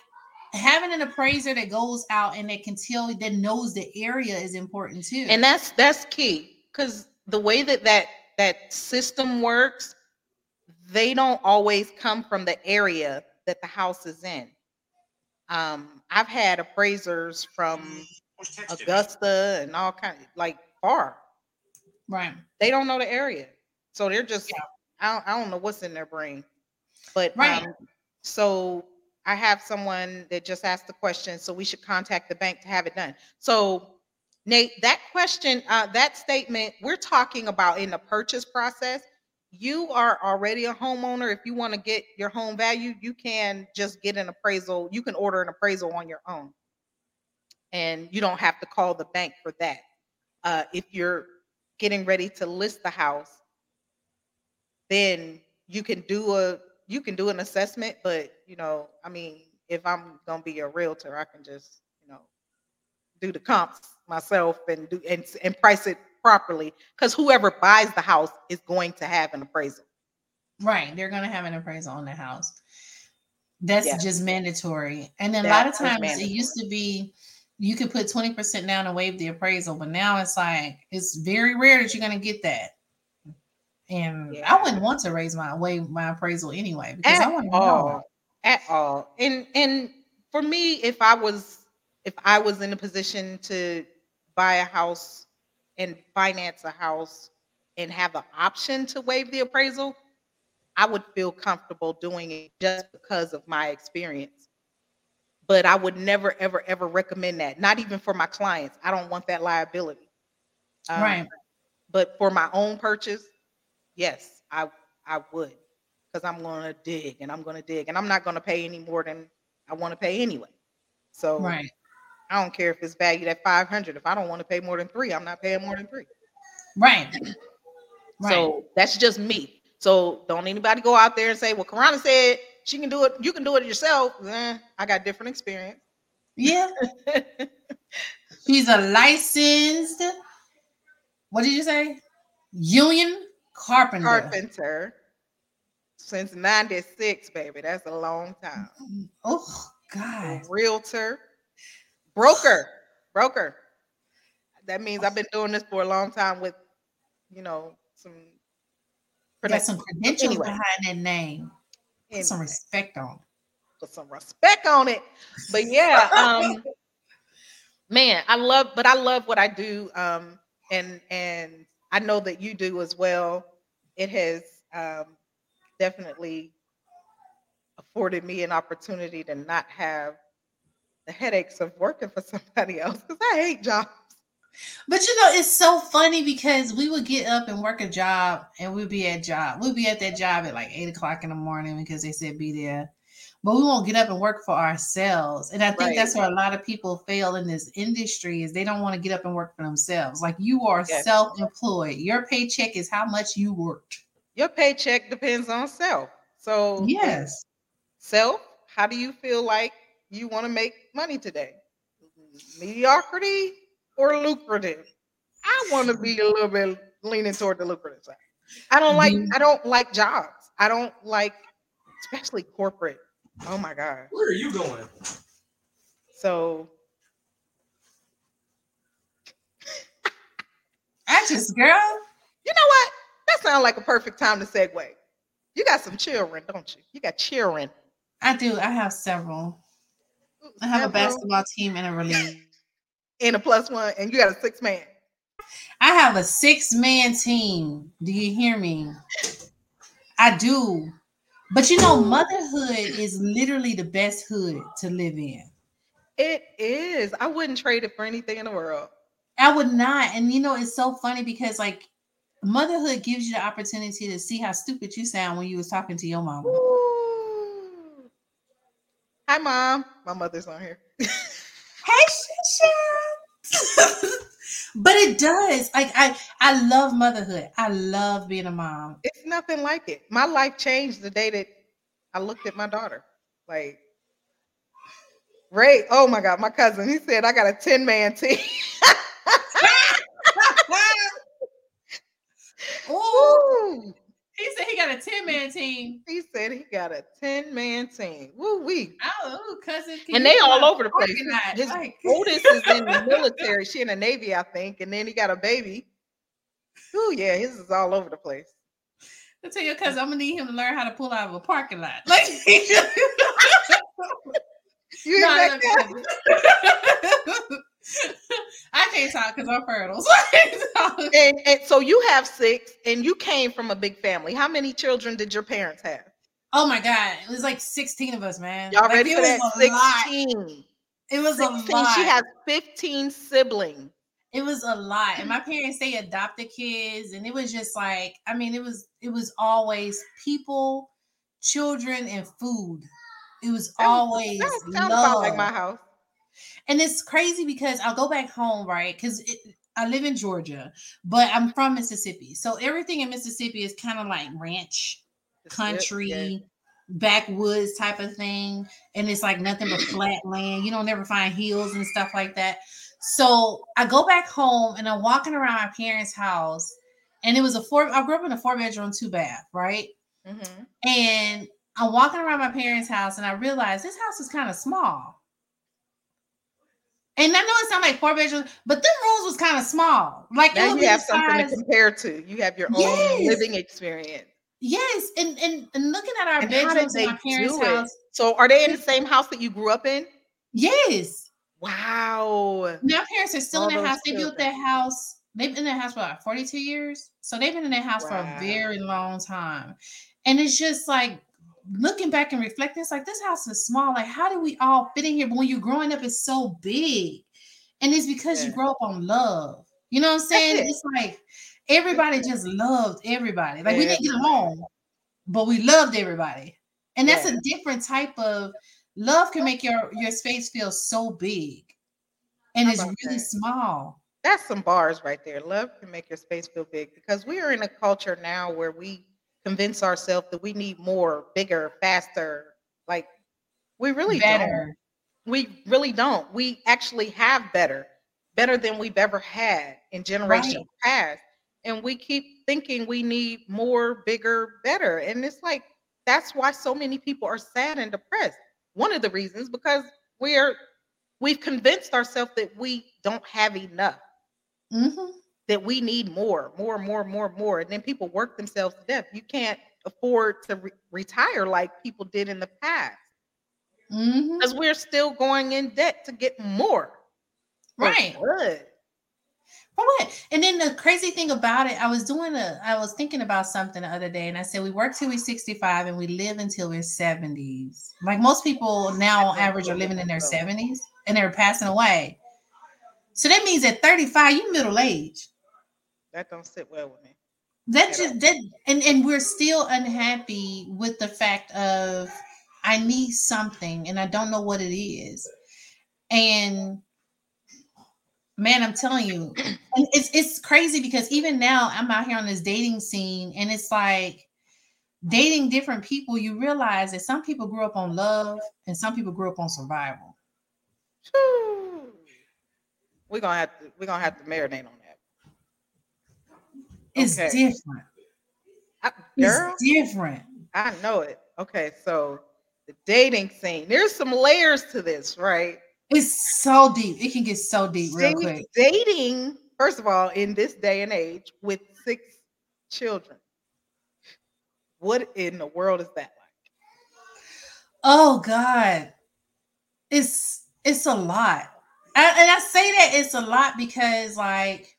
having an appraiser that goes out and that can tell that knows the area is important too. and that's that's key because the way that that that system works they don't always come from the area that the house is in um i've had appraisers from augusta and all kind like far right. they don't know the area so they're just I, don't, I don't know what's in their brain but Right. um, so i have someone that just asked the question so we should contact the bank to have it done. So nate that question uh, that statement we're talking about in the purchase process. You are already a homeowner. If you want to get your home value you can just get an appraisal you can order an appraisal on your own. And you don't have to call the bank for that. Uh, if you're getting ready to list the house then you can do a you can do an assessment but you know i mean if i'm gonna be a realtor i can just you know do the comps myself and do and, and price it properly because whoever buys the house is going to have an appraisal Right. They're gonna have an appraisal on the house. That's Yeah. just mandatory. And then a lot of times it used to be you could put 20% down and waive the appraisal, but now it's like it's very rare that you're gonna get that. And Yeah. I wouldn't want to raise my waive my appraisal anyway because I at want to know. all at all and and for me if i was if i was in a position to buy a house and finance a house and have the option to waive the appraisal i would feel comfortable doing it just because of my experience but i would never ever ever recommend that not even for my clients i don't want that liability Um, Right. but for my own purchase yes i i would because i'm going to dig and i'm going to dig and i'm not going to pay any more than i want to pay anyway so Right. i don't care if it's valued at 500 if i don't want to pay more than three i'm not paying more than three Right. Right. so that's just me so don't anybody go out there and say well Karana said she can do it you can do it yourself Eh, i got different experience yeah. (laughs) She's a licensed, what did you say? Union carpenter. carpenter since 96 baby that's a long time Oh God. realtor, broker, broker. That means I've been doing this for a long time with, you know, some. Got some credentials Anyway. behind that name. Put some respect on. put some respect on it. But yeah, um, (laughs) man, I love, but I love what I do, um, and and I know that you do as well. It has um, definitely afforded me an opportunity to not have the headaches of working for (laughs) somebody else because I hate jobs. But you know, it's so funny because we would get up and work a job and we'd be at job. We'd be at that job at like eight o'clock in the morning because they said be there. But we won't get up and work for ourselves. And I think Right. that's where a lot of people fail in this industry is they don't want to get up and work for themselves. Like you are self-employed. Your paycheck is how much you worked. Your paycheck depends on self. So Yes. self, how do you feel like you want to make money today? Mediocrity or lucrative? I want to be a little bit leaning toward the lucrative side. I don't like Mhm. I don't like jobs. I don't like especially corporate. Oh my god. Where are you going? So I just girl. you know what? That sounds like a perfect time to segue. You got some children, don't you? You got children. I do. I have several. I have a basketball team and a relay. and a plus one, and you got a six man. I have a six man team. Do you hear me? I do. But you know, mm. motherhood is literally the best hood to live in. It is. I wouldn't trade it for anything in the world. I would not. And you know, it's so funny because like motherhood gives you the opportunity to see how stupid you sound when you was talking to your mama. Ooh. Hi, mom. My mother's on here. (laughs) Hey, Shisha. (laughs) but it does. Like I I love motherhood. I love being a mom. It's nothing like it. My life changed the day that I looked at my daughter. Like Ray, oh my God, my cousin, he said I got a 10 man team. (laughs) (laughs) Ooh. Ooh. He said he got got a 10 man team. He said he got a 10 man team. Woo wee. Oh, cousin. can And they all over the place. parking lot? His Like- (laughs) oldest is in the military. She in the Navy, I think. And then he got a baby. Oh, yeah. His is all over the place. I tell your cousin, I'm gonna need him to learn how to pull out of a parking lot. Like, (laughs) You No, (laughs) I ain't like love that? you, cousin. I can't talk because I'm fertile. (laughs) And, and so you have six, and you came from a big family. How many children did your parents have? oh my god, it was like 16 of us, man. Y'all Like, ready for was that? lot. 16. It was 16. a lot. She has 15 siblings. it was a lot and my parents they adopted kids and it was just like i mean it was it was always people children and food it was always Sounds, sounds about like my house. And it's crazy because i'll go back home right because i live in georgia but i'm from mississippi. So everything in mississippi is kind of like ranch country yeah. backwoods type of thing and it's like nothing but flat land. You don't never find hills and stuff like that. So i go back home and i'm walking around my parents house and it was a four i grew up in a four bedroom two bath right? Mhm. and i'm walking around my parents house and i realized this house is kind of small and I know it sounds like four bedrooms, but them rooms was kind of small. Like Now you have the something to compare to. You have your own Yes. living experience. Yes, and, and and looking at our And bedrooms in parents' house. So are they in the same house that you grew up in? Yes, Wow. My parents are still All in that those house. They built that children. house. They've been in that house for like 42 years. So they've been in that house for a very long time. And it's just like looking back and reflecting, it's like this house is small. Like, how do we all fit in here? But when you're growing up, it's so big. And it's because you grow up on love. You know what I'm saying? it. It's like everybody just loved everybody. Like we didn't get along, but we loved everybody. And that's Yeah. a different type of love can make your your space feel so big and it's really that? small. That's some bars right there. Love can make your space feel big because we are in a culture now where we convince ourselves that we need more, bigger, faster. Like we really don't. We really don't. We actually have better, better than we've ever had in generations past. And we keep thinking we need more, bigger, better. And it's like that's why so many people are sad and depressed. One of the reasons because we're we've convinced ourselves that we don't have enough, Mhm. That we need more, more, more, more, more. And then people work themselves to death. You can't afford to re- retire like people did in the past mm-hmm. because we're still going in debt to get more. For Right. Good. For what? And then the crazy thing about it, I was doing a, I was thinking about something the other day, and I said we work till we're 65 and we live until we're 70s. Like most people now on average are living in their 70s and they're passing away. So that means at 35, you middle age. That don't sit well with me. That At just that and, and we're still unhappy with the fact of I need something and I don't know what it is. And man, I'm telling you, (clears throat) and it's it's crazy because even now I'm out here on this dating scene, and it's like dating different people. You realize that some people grew up on love, and some people grew up on survival. We're gonna have to we're gonna have to marinate on that. It's Okay. different. I, It's girl, different. I know it. Okay, so the dating scene. There's some layers to this, right? It's so deep. It can get so deep real Date- quick. Dating, first of all, in this day and age with six children. What in the world is that like? Oh God, it's it's a lot, I, and I say that it's a lot because, like,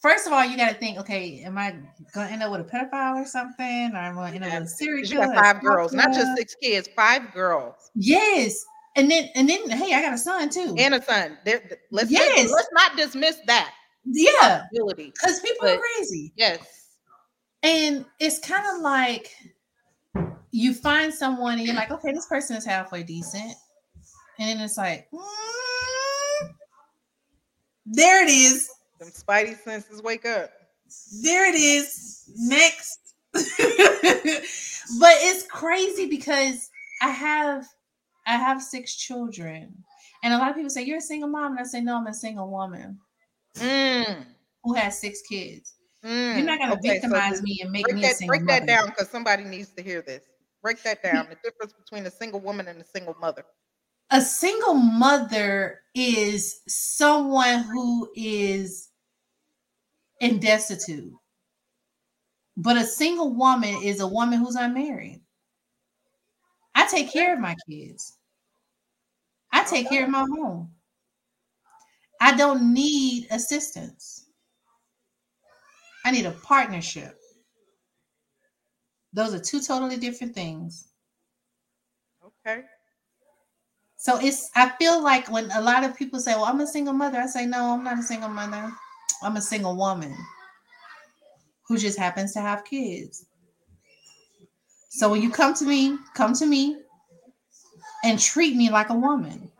first of all, you got to think, okay, am I gonna end up with a pedophile or something, or am I gonna end up with a (laughs) serial 'Cause You killer? got five girls, not just six kids, five girls Yes, and then and then, hey, I got a son too. and a son. Let's Yes. let's not dismiss that yeah, because people are crazy. Yes. And it's kind of like you find someone and you're like, okay, this person is halfway decent. And then it's like, mm, there it is. Them spidey senses wake up. There it is. Next. (laughs) but it's crazy because I have I have six children. And a lot of people say, You're a single mom. And I say, No, I'm a single woman Mm. who has six kids. You're not Mm, gonna okay, victimize this- me and make break me a that single break that down because somebody needs to hear this. Break that (laughs) down. The difference between a single woman and a single mother. A single mother is someone who is in destitute. But a single woman is a woman who's unmarried. I take care of my kids. I take care of my home. I don't need assistance. I need a partnership. Those are two totally different things. Okay. So it's I feel like when a lot of people say, Well, I'm a single mother, I say, No, I'm not a single mother. I'm a single woman who just happens to have kids. So when you come to me, come to me and treat me like a woman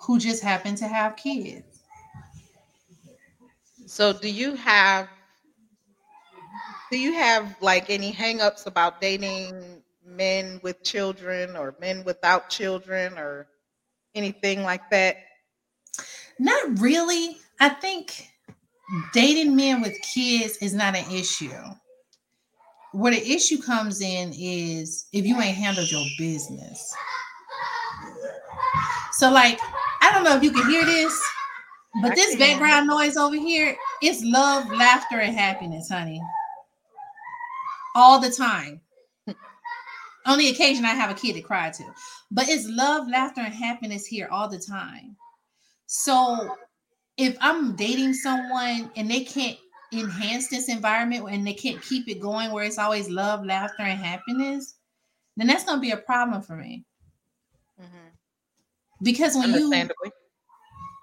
who just happened to have kids. So do you have do you have like any hangups about dating men with children or men without children or anything like that? Not really. I think dating men with kids is not an issue. Where the issue comes in is if you ain't handled your business. So, like, I don't know if you can hear this, but this background noise over here is love, laughter, and happiness, honey. All the time. (laughs) On the occasion I have a kid to cry to, but it's love, laughter, and happiness here all the time. So if I'm dating someone and they can't enhance this environment and they can't keep it going where it's always love, laughter, and happiness, then that's gonna be a problem for me. Mhm. Because when you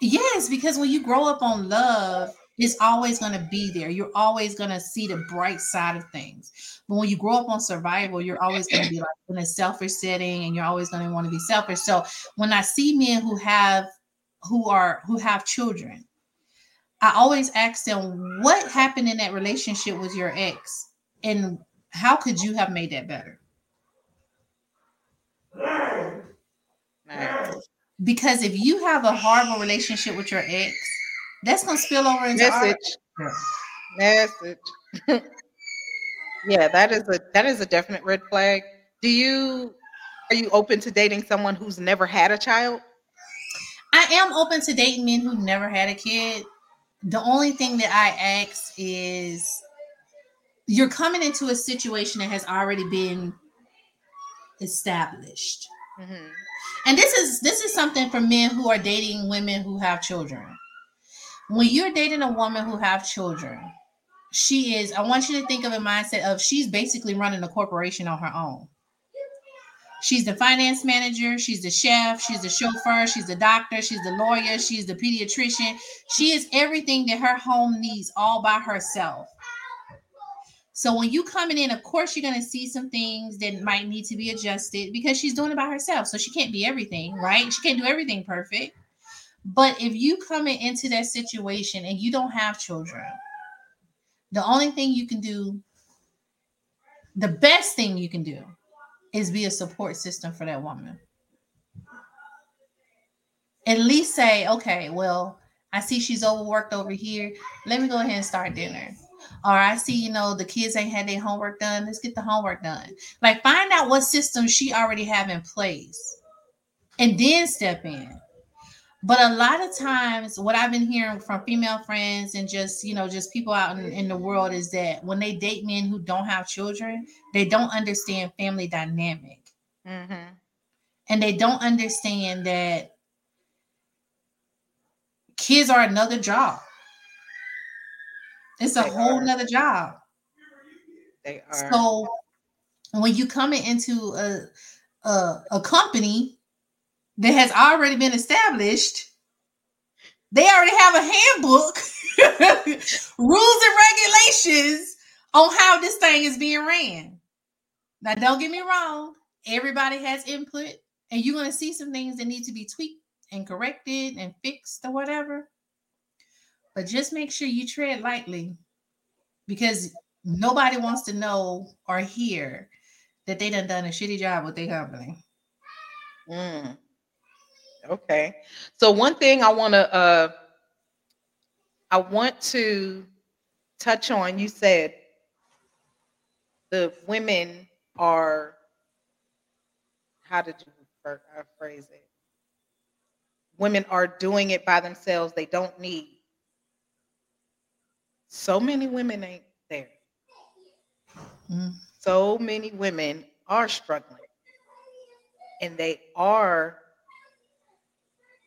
yes, because when you grow up on love, it's always gonna be there. You're always gonna see the bright side of things. But when you grow up on survival, you're always gonna be like in a selfish setting and you're always gonna want to be selfish. So when I see men who have who are who have children, I always ask them what happened in that relationship with your ex and how could you have made that better? Because if you have a horrible relationship with your ex, that's gonna spill over into our Message. Message. (laughs) yeah, that is a that is a definite red flag. Do you are you open to dating someone who's never had a child? I am open to dating men who never had a kid. The only thing that I ask is you're coming into a situation that has already been established. Mhm. And this is this is something for men who are dating women who have children. When you're dating a woman who have children, she is I want you to think of a mindset of she's basically running a corporation on her own. She's the finance manager, she's the chef, she's the chauffeur, she's the doctor, she's the lawyer, she's the pediatrician. She is everything that her home needs all by herself. So when you coming in, of course, you're gonna see some things that might need to be adjusted because she's doing it by herself. So she can't be everything, right? She can't do everything perfect. But if you coming into that situation and you don't have children, the only thing you can do, the best thing you can do, is be a support system for that woman. At least say, okay, well, I see she's overworked over here. Let me go ahead and start dinner. Or I see, you know, the kids ain't had their homework done. Let's get the homework done. Like find out what system she already have in place and then step in. But a lot of times, what I've been hearing from female friends and just, you know, just people out in, in the world is that when they date men who don't have children, they don't understand family dynamic Mhm. and they don't understand that kids are another job. It's a They whole are. nother job. They are. So when you come into a, a a company that has already been established, they already have a handbook, (laughs) rules and regulations on how this thing is being ran. Now, don't get me wrong, everybody has input, and you're going to see some things that need to be tweaked and corrected and fixed or whatever. But just make sure you tread lightly because nobody wants to know or hear that they done done a shitty job with their company. Mm. Okay. So one thing I want to uh I want to touch on, you said the women are, how did you uh, phrase it? Women are doing it by themselves. They don't need. So many women ain't there. Mm. So many women are struggling and they are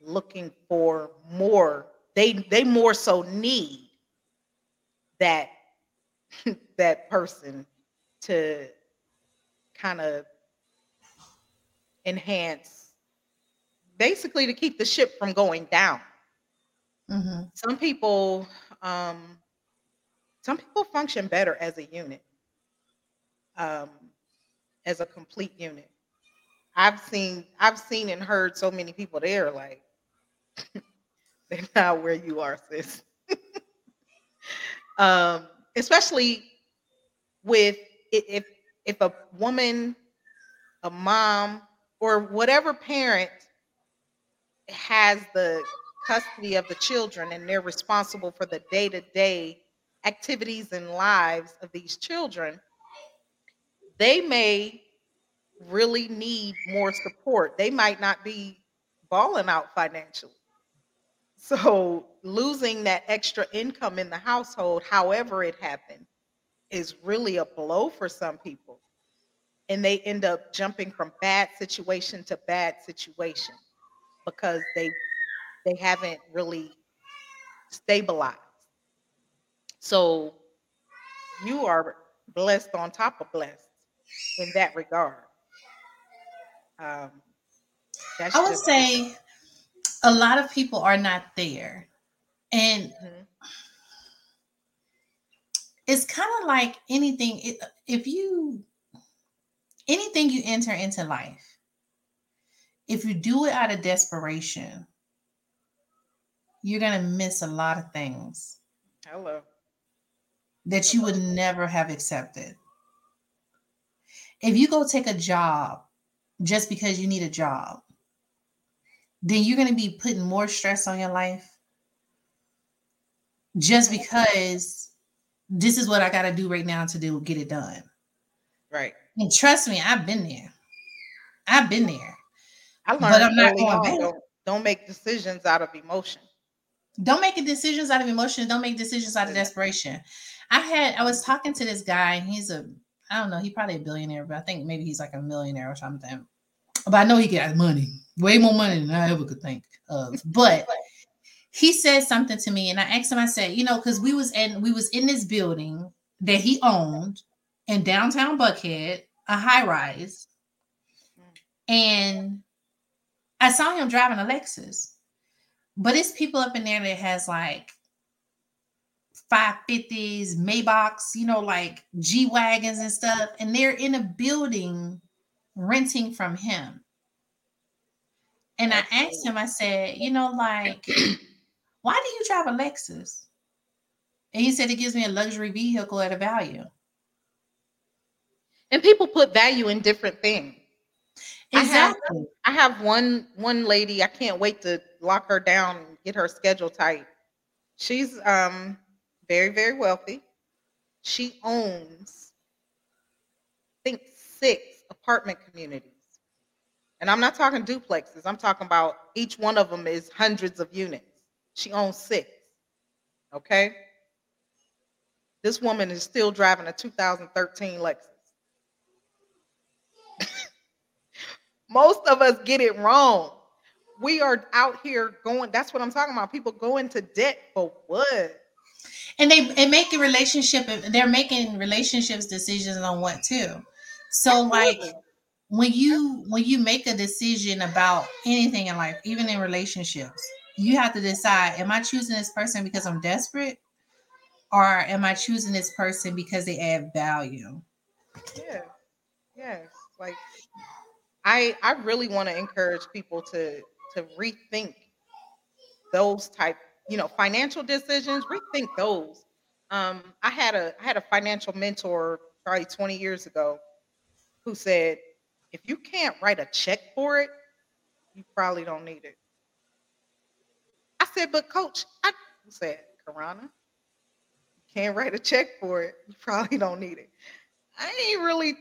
looking for more. They they more so need that (laughs) that person to kind of enhance basically to keep the ship from going down. Mhm. some people um some people function better as a unit um as a complete unit. I've seen i've seen and heard so many people there like (laughs) they're not where you are sis. (laughs) Um especially with if if a woman a mom or whatever parent has the custody of the children and they're responsible for the day-to-day activities and lives of these children they may really need more support. They might not be balling out financially so losing that extra income in the household however it happened is really a blow for some people and they end up jumping from bad situation to bad situation because they they haven't really stabilized. So you are blessed on top of blessed in that regard. Um, that's I would just- say a lot of people are not there. And Mhm. it's kind of like anything it- if you anything you enter into life if you do it out of desperation you're going to miss a lot of things Hello. that you would never have accepted if you go take a job just because you need a job then you're going to be putting more stress on your life just because this is what I got to do right now to do get it done. Right. And trust me, I've been there. I've been there. I learned But I'm not going back. don't, don't make decisions out of emotion. Don't make decisions out of emotion. Don't make decisions out of desperation. I had I was talking to this guy. and He's a I don't know. He's probably a billionaire, but I think maybe he's like a millionaire or something. But I know he got money, way more money than I ever could think of. (laughs) But he said something to me, and I asked him. I said, you know, because we was in we was in this building that he owned in downtown Buckhead, a high rise, and I saw him driving a Lexus. But it's people up in there that has like 550s, Maybachs, you know, like G Wagons and stuff. And they're in a building renting from him. And I asked him, I said, you know, like, (clears throat) why do you drive a Lexus? And he said it gives me a luxury vehicle at a value. And people put value in different things. I have- Exactly. I have one one lady. I can't wait to lock her down and get her schedule tight. She's um very very wealthy. She owns, I think, six apartment communities, and I'm not talking duplexes. I'm talking about each one of them is hundreds of units. She owns six. Okay. This woman is still driving a 2013 Lexus. (laughs) Most of us get it wrong. We are out here going, that's what I'm talking about. People go into debt for what? and they and make a relationship they're making relationships decisions on what too so like. When you when you make a decision about anything in life even in relationships you have to decide am i choosing this person because i'm desperate or am i choosing this person because they add value Yeah. Yes. Like I I really want to encourage people to to rethink those type, you know, financial decisions, rethink those. Um I had a I had a financial mentor probably 20 years ago who said if you can't write a check for it, you probably don't need it. I said, but coach, I said, Karana, you can't write a check for it. You probably don't need it. I ain't really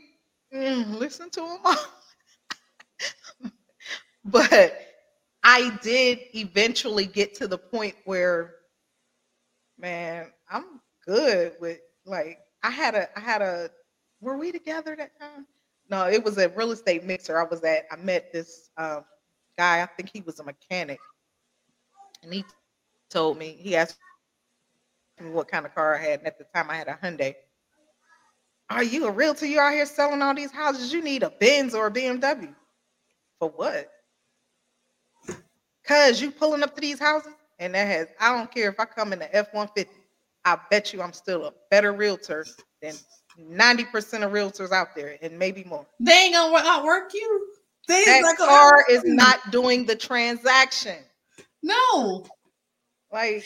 mm, listen to him (laughs) but I did eventually get to the point where, man, I'm good with like I had a I had a were we together that time? No, it was a real estate mixer. I was at. I met this um, guy. I think he was a mechanic, and he told me he asked me what kind of car I had, and at the time I had a Hyundai. Are you a realtor? You out here selling all these houses? You need a Benz or a BMW. For what? Cause you pulling up to these houses, and that has. I don't care if I come in the F one fifty. I bet you I'm still a better realtor than 90% of realtors out there, and maybe more. They ain't gonna outwork you. They that car is not doing the transaction. No. Like,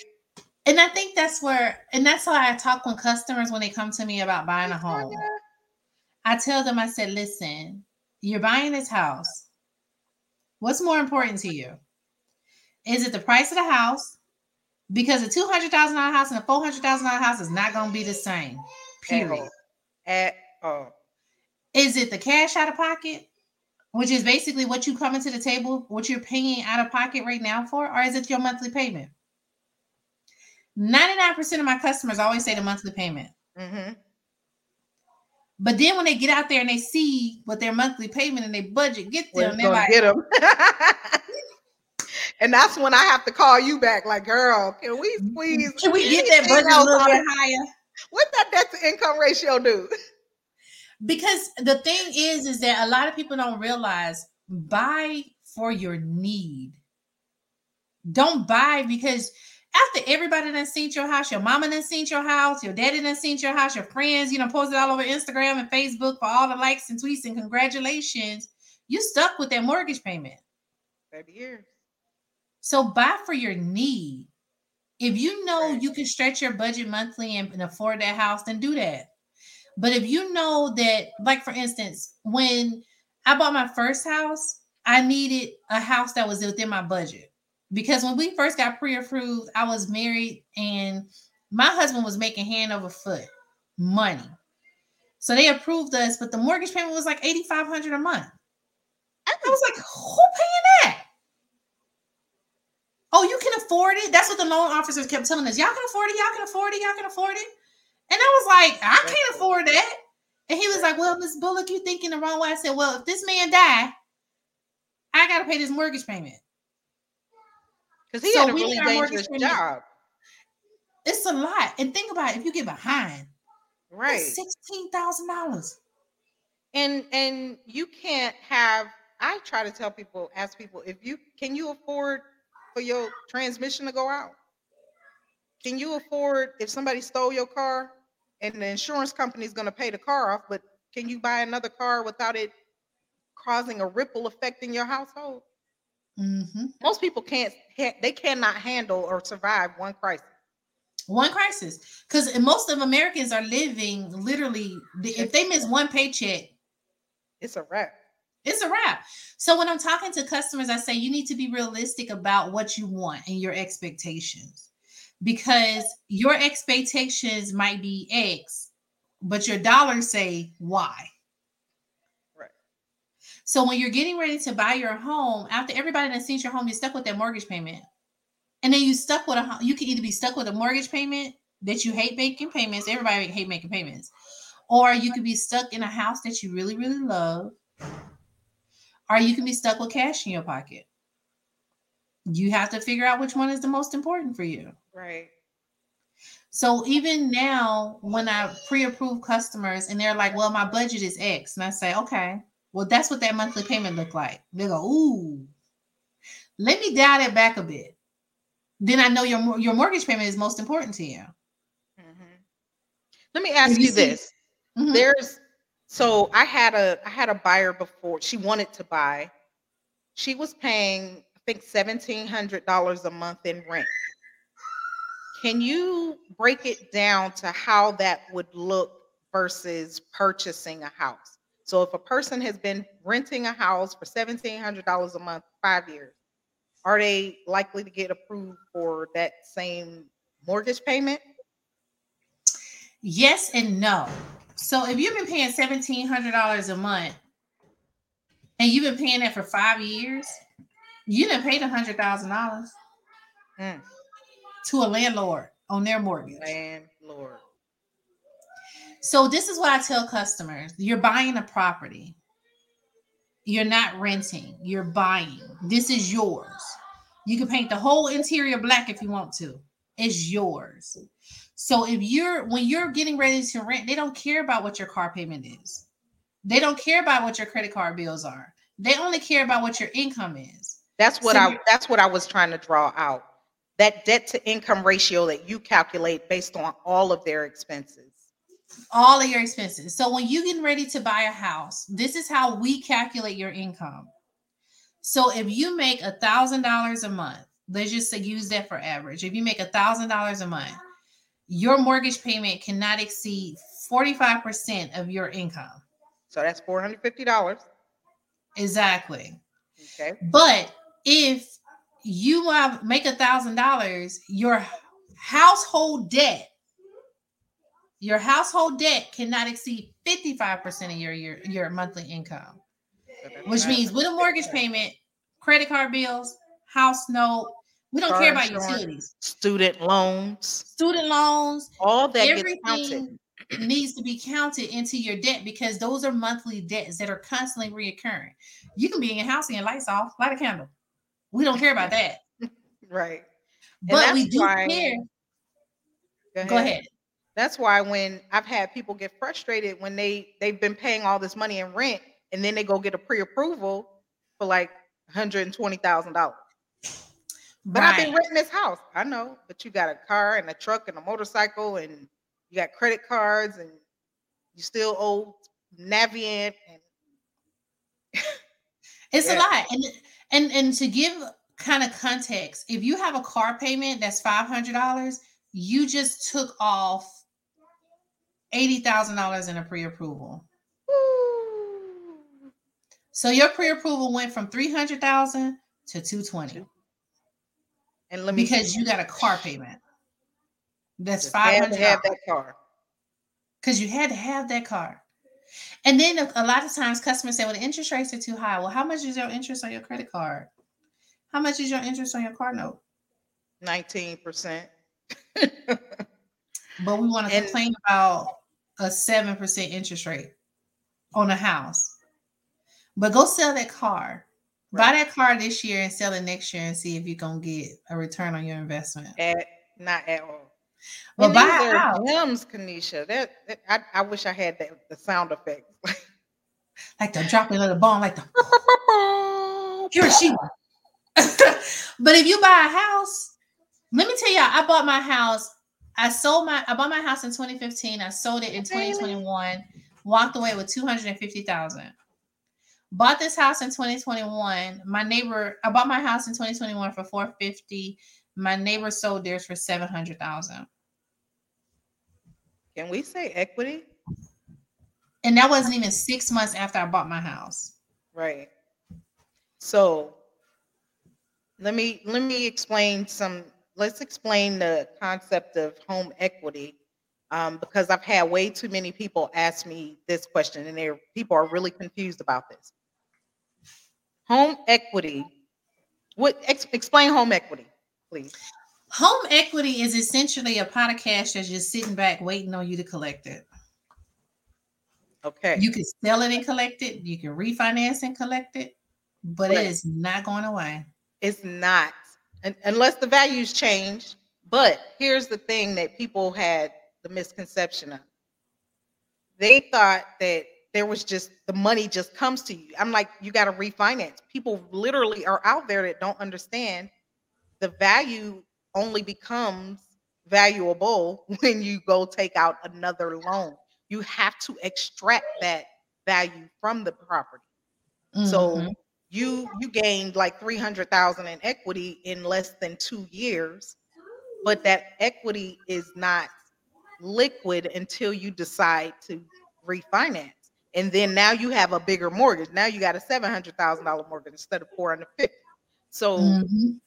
and I think that's where, and that's why I talk when customers when they come to me about buying a home. I tell them, I said, listen, you're buying this house. What's more important to you? Is it the price of the house? Because a two hundred thousand dollar house and a four hundred thousand dollar house is not going to be the same. Period. At all. Is it the cash out of pocket, which is basically what you come into the table, what you're paying out of pocket right now for, or is it your monthly payment? 99% of my customers always say the monthly payment. Mm-hmm. But then when they get out there and they see what their monthly payment and their budget get them, they're like, get them. (laughs) and that's when I have to call you back, like, girl, can we please? (laughs) Can we get that budget a little bit higher? What that debt to income ratio do? Because the thing is, is that a lot of people don't realize buy for your need. Don't buy because after everybody done seen your house, your mama done seen your house, your daddy done seen your house, your friends, you know, posted all over Instagram and Facebook for all the likes and tweets and congratulations. You stuck with that mortgage payment. 30 years. So buy for your need. If you know you can stretch your budget monthly and, and afford that house, then do that. But if you know that, like for instance, when I bought my first house, I needed a house that was within my budget. Because when we first got pre-approved, I was married and my husband was making hand over foot money. So they approved us, but the mortgage payment was like 8,500 a month. I oh. was like, who paying that? Oh, you can afford it. That's what the loan officers kept telling us. Y'all can afford it. Y'all can afford it. Y'all can afford it. And I was like, I can't afford that. And he was like, Well, Miss Bullock, you thinking the wrong way. I said, Well, if this man die, I gotta pay this mortgage payment. Because he so had a really dangerous job. It's a lot. And think about it, if you get behind, right, sixteen thousand dollars. And and you can't have I try to tell people, ask people, if you can you afford for your transmission to go out? Can you afford if somebody stole your car and the insurance company is going to pay the car off, but can you buy another car without it causing a ripple effect in your household? Mm-hmm. Most people can't, they cannot handle or survive one crisis. One crisis, because most of Americans are living literally. If they miss one paycheck, it's a wrap. It's a wrap. So when I'm talking to customers, I say you need to be realistic about what you want and your expectations because your expectations might be X, but your dollars say Y. Right. So when you're getting ready to buy your home, after everybody that sees your home, you're stuck with that mortgage payment. And then you stuck with a you can either be stuck with a mortgage payment that you hate making payments. Everybody hate making payments. Or you could be stuck in a house that you really, really love or you can be stuck with cash in your pocket. You have to figure out which one is the most important for you. Right. So even now, when I pre-approve customers and they're like, "Well, my budget is X," and I say, "Okay, well, that's what that monthly payment look like." They go, "Ooh, let me dial that back a bit." Then I know your your mortgage payment is most important to you. Mm-hmm. Let me ask you, you, this: mm-hmm. There's so I had a I had a buyer before. She wanted to buy. She was paying I think seventeen hundred dollars a month in rent. Can you break it down to how that would look versus purchasing a house? So if a person has been renting a house for seventeen hundred dollars a month five years, are they likely to get approved for that same mortgage payment? Yes and no. So if you've been paying seventeen hundred dollars a month, and you've been paying that for five years, you didn't pay the hundred thousand dollars Mm. to a landlord on their mortgage. Landlord. So this is what I tell customers: you're buying a property. You're not renting. You're buying. This is yours. You can paint the whole interior black if you want to. It's yours. So if you're when you're getting ready to rent, they don't care about what your car payment is. They don't care about what your credit card bills are. They only care about what your income is. That's what So I that's what I was trying to draw out. That debt to income ratio that you calculate based on all of their expenses. all of your expenses. So when you getting ready to buy a house, this is how we calculate your income. So if you make a thousand dollars a month, let's just say use that for average. If you make a thousand dollars a month, your mortgage payment cannot exceed 45% of your income. So that's four hundred fifty dollars. Exactly. Okay. But if you have make a thousand dollars, your household debt, your household debt cannot exceed 55% of your, your, your monthly income, which means with a mortgage payment, credit card bills, house note, we don't care about utilities, student loans, student loans, all that gets everything needs to be counted into your debt because those are monthly debts that are constantly reoccurring. You can be in your house and your lights off, light a candle. We don't care about that. (laughs) Right. But we do why- care. Go ahead. That's why when I've had people get frustrated when they they've been paying all this money in rent and then they go get a pre-approval for like $120,000. But I've been renting this house. I know, but you got a car and a truck and a motorcycle and you got credit cards and you still owe Navient and (laughs) It's a Yeah. lot. And and and to give kind of context, if you have a car payment that's five hundred dollars, you just took off eighty thousand dollars in a pre-approval. Woo. So your pre-approval went from three hundred thousand to two twenty and let me because you got a car payment. That's five hundred. have that car. because you had to have that car. And then a, lot of times customers say, well, the interest rates are too high. Well, how much is your interest on your credit card? How much is your interest on your car note? 19%. (laughs) But we want to And- complain about a seven percent interest rate on a house. But go sell that car. Buy that car this year and sell it next year and see if you're gonna get a return on your investment. at not at all. But And buy these a are house. gems, Keaneshia. That, that- I, I wish I had that the sound effect. Like the dropping of the bomb, like the (laughs) Hiroshima. (laughs) but if you buy a house, let me tell you, I bought my house. I sold my I bought my house in 2015. I sold it in 2021. Walked away with 250,000. Bought this house in 2021. My neighbor, I bought my house in 2021 for 450. My neighbor sold theirs for 700,000. Can we say equity? And that wasn't even six months after I bought my house. Right. So let me let me explain some. Let's explain the concept of home equity, um, because I've had way too many people ask me this question, and people are really confused about this. Home equity. What ex, explain home equity, please? Home equity is essentially a pot of cash that's just sitting back waiting on you to collect it. Okay. You can sell it and collect it. You can refinance and collect it, but Right. it is not going away. It's not, un- unless the values change. But here's the thing that people had the misconception of. They thought that there was just the money just comes to you. I'm like, you got to refinance. People literally are out there that don't understand the value only becomes valuable (laughs) when you go take out another loan. You have to extract that value from the property. So Mhm. you you gained like 300,000 in equity in less than 2 years, but that equity is not liquid until you decide to refinance. And then now you have a bigger mortgage. Now you got a $700,000 mortgage instead of 450. So Mhm.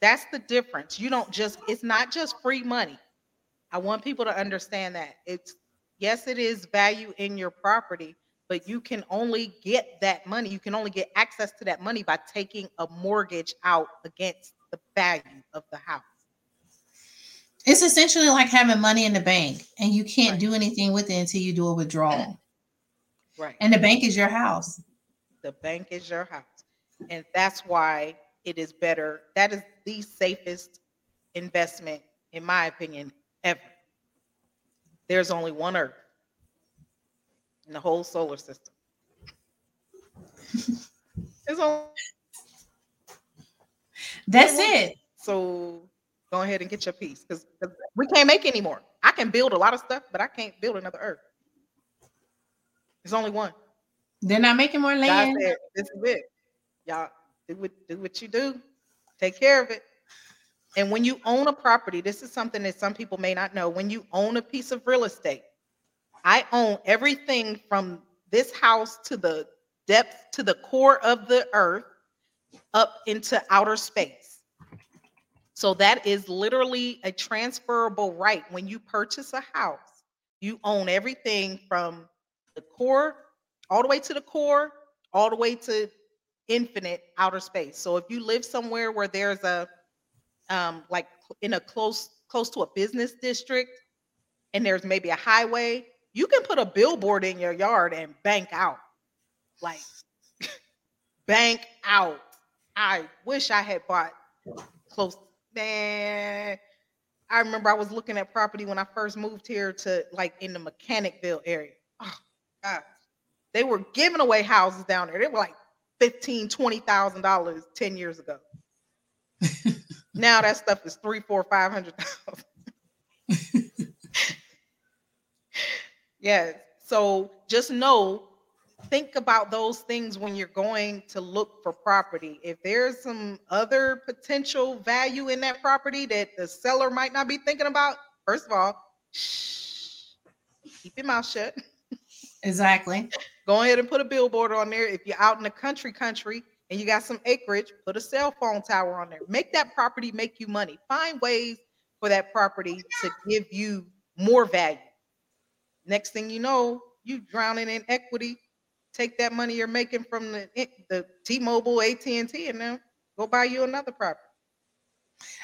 that's the difference. You don't just it's not just free money. I want people to understand that it's yes, it is value in your property, but you can only get that money. You can only get access to that money by taking a mortgage out against the value of the house. It's essentially like having money in the bank and you can't Right. do anything with it until you do a withdrawal. Right. And the bank is your house. the bank is your house. And that's why it is better. That is the safest investment, in my opinion, ever. There's only one Earth in the whole solar system. (laughs) There's only, That's it. so go ahead and get your piece because we can't make any more. I can build a lot of stuff, but I can't build another Earth. There's only one. They're not making more God land. said, this is it. Y'all do what do what you do. Take care of it. And when you own a property, this is something that some people may not know. When you own a piece of real estate, I own everything from this house to the depth to the core of the earth up into outer space. So that is literally a transferable right. When you purchase a house, you own everything from the core all the way to the core, all the way to infinite outer space. So if you live somewhere where there's a um like in a close close to a business district and there's maybe a highway, you can put a billboard in your yard and bank out. Like (laughs) bank out. I wish I had bought close man. I remember I was looking at property when I first moved here to like in the Mechanicsville area. Oh God they were giving away houses down there. They were like fifteen, twenty thousand dollars ten years ago. (laughs) now that stuff is three, four, five hundred thousand. (laughs) yes. So just know, think about those things when you're going to look for property. If there's some other potential value in that property that the seller might not be thinking about, first of all, shh, keep your mouth shut (laughs) Exactly. go ahead and put a billboard on there. If you're out in the country, country, and you got some acreage, put a cell phone tower on there. Make that property make you money. Find ways for that property to give you more value. Next thing you know, you drowning in equity. Take that money you're making from the the T-Mobile, AT&T, and then go buy you another property.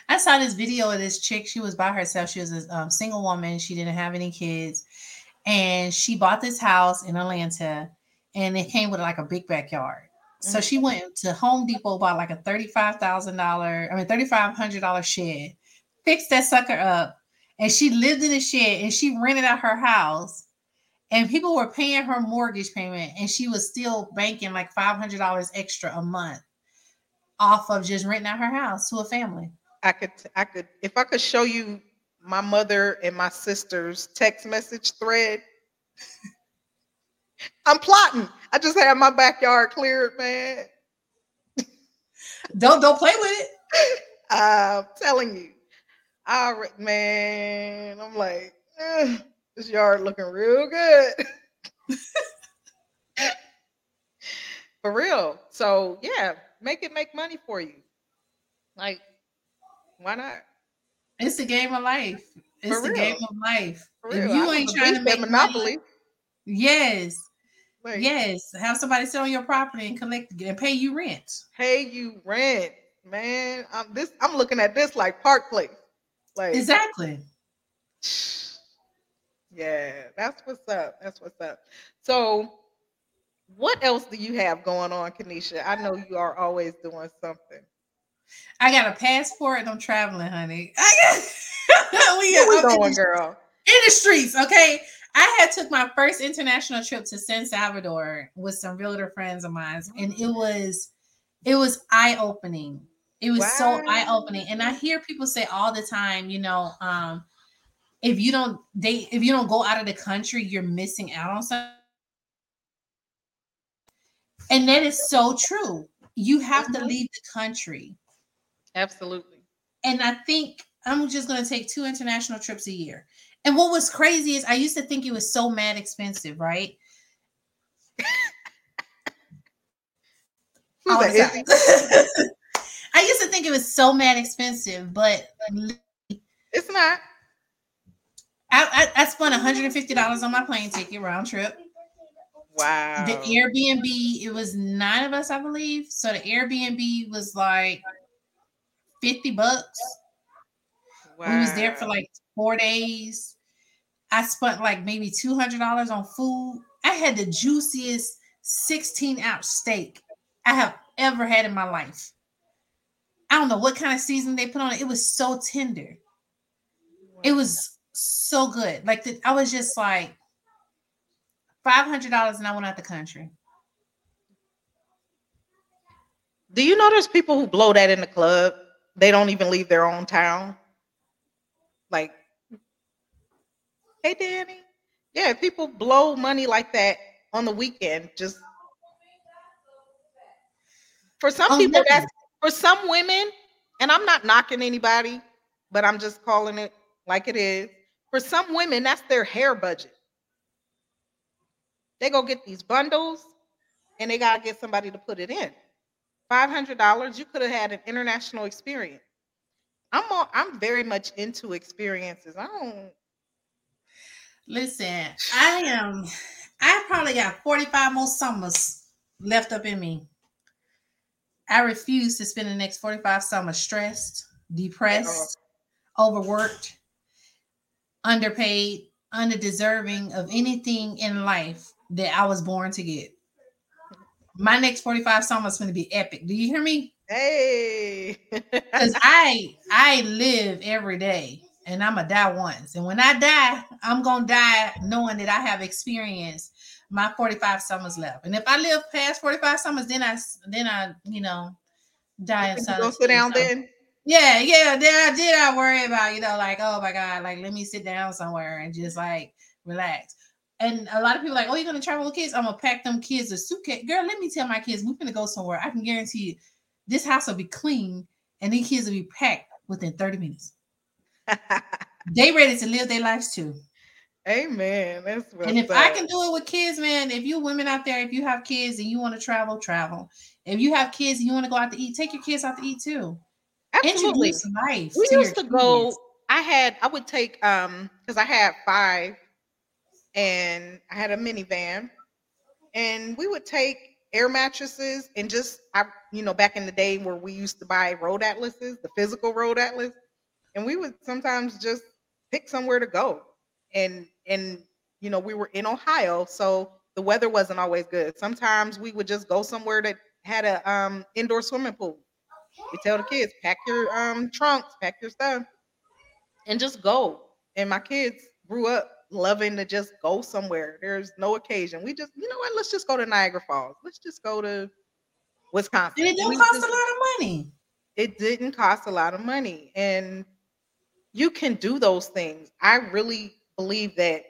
I saw this video of this chick. She was by herself. She was a um, single woman. She didn't have any kids. And she bought this house in Atlanta and it came with like a big backyard. So Mhm. she went to Home Depot, bought like a $35,000, I mean, $3,500 shed, fixed that sucker up. And she lived in the shed and she rented out her house. And people were paying her mortgage payment and she was still banking like $500 extra a month off of just renting out her house to a family. I could, I could, if I could show you my mother and my sister's text message thread. (laughs) I'm plotting. I just had my backyard cleared, man. Don't don't play with it. (laughs) I'm telling you. I re- man, I'm like, "Ugh, this yard looking real good. (laughs) For real. So yeah, make it make money for you. Like, why not? It's the game of life. It's the game of life. If you I ain't trying to make Monopoly. money, yes, Like, yes, have somebody on your property and collect and pay you rent. pay you rent, man. I'm this. I'm looking at this like Park Place. Like, Exactly. (sighs) yeah, that's what's up. That's what's up. So, what else do you have going on, Keaneshia? I know you are always doing something. I got a passport and I'm traveling, honey. (laughs) I got (laughs) we are up in going, the- girl? in the streets. Okay. I had took my first international trip to San Salvador with some realtor friends of mine, and it was it was eye-opening. It was so eye-opening. And I hear people say all the time, you know, um, if you don't date, if you don't go out of the country, you're missing out on something. And that is so true. You have to Mhm. leave the country. Absolutely. And I think I'm just going to take two international trips a year. And what was crazy is I used to think it was so mad expensive, right? All the time. I used to think it was so mad expensive, but It's not. I, I spent $150 on my plane ticket round trip. Wow. The Airbnb, it was nine of us, I believe. So the Airbnb was like 50 bucks. wow. We was there for like four days. I spent like maybe $200 on food. I had the juiciest 16 ounce steak I have ever had in my life. I don't know what kind of season they put on it. It was so tender. It was so good. Like the, I was just like five hundred dollars, and I went out the country. Do you know there's people who blow that in the club? They don't even leave their own town. Like, hey, Danny. Yeah, people blow money like that on the weekend. Just for some Oh, people, no. that's for some women, and I'm not knocking anybody, but I'm just calling it like it is. For some women, that's their hair budget. They go get these bundles and they gotta get somebody to put it in. Five hundred dollars, you could have had an international experience. I'm all, I'm very much into experiences. I don't. Listen, I am. I probably got forty-five more summers left up in me. I refuse to spend the next forty-five summers stressed, depressed, overworked, underpaid, underdeserving of anything in life that I was born to get. My next 45 summers is going to be epic. Do you hear me? Hey. Because I I live every day and I'm gonna die once. And when I die, I'm gonna die knowing that I have experienced my 45 summers left. And if I live past 45 summers, then I then I, you know, die in you silence. gonna sit down So- then? yeah, yeah. Then I did. I worry about you know, like, oh my god, like let me sit down somewhere and just like relax. And a lot of people like, oh, you're gonna travel with kids? I'm gonna pack them kids a suitcase. Girl, let me tell my kids we're gonna go somewhere. I can guarantee you, this house will be clean and these kids will be packed within 30 minutes. (laughs) They ready to live their lives too. Amen. That's what's And if I can do it with kids, man, if you women out there, if you have kids and you want to travel, travel. If you have kids and you want to go out to eat, take your kids out to eat too. absolutely. Introduce life. we to used to go i had i would take um because i had five and i had a minivan and we would take air mattresses and just i you know back in the day where we used to buy road atlases the physical road atlas and we would sometimes just pick somewhere to go. And and you know we were in ohio so the weather wasn't always good. Sometimes we would just go somewhere that had a um indoor swimming pool. We tell the kids pack your um trunks, pack your stuff, and just go. And my kids grew up loving to just go somewhere. There's no occasion. We just, you know what? Let's just go to Niagara Falls. Let's just go to Wisconsin. And it don't We cost just- a lot of money. it didn't cost a lot of money and you can do those things i really believe that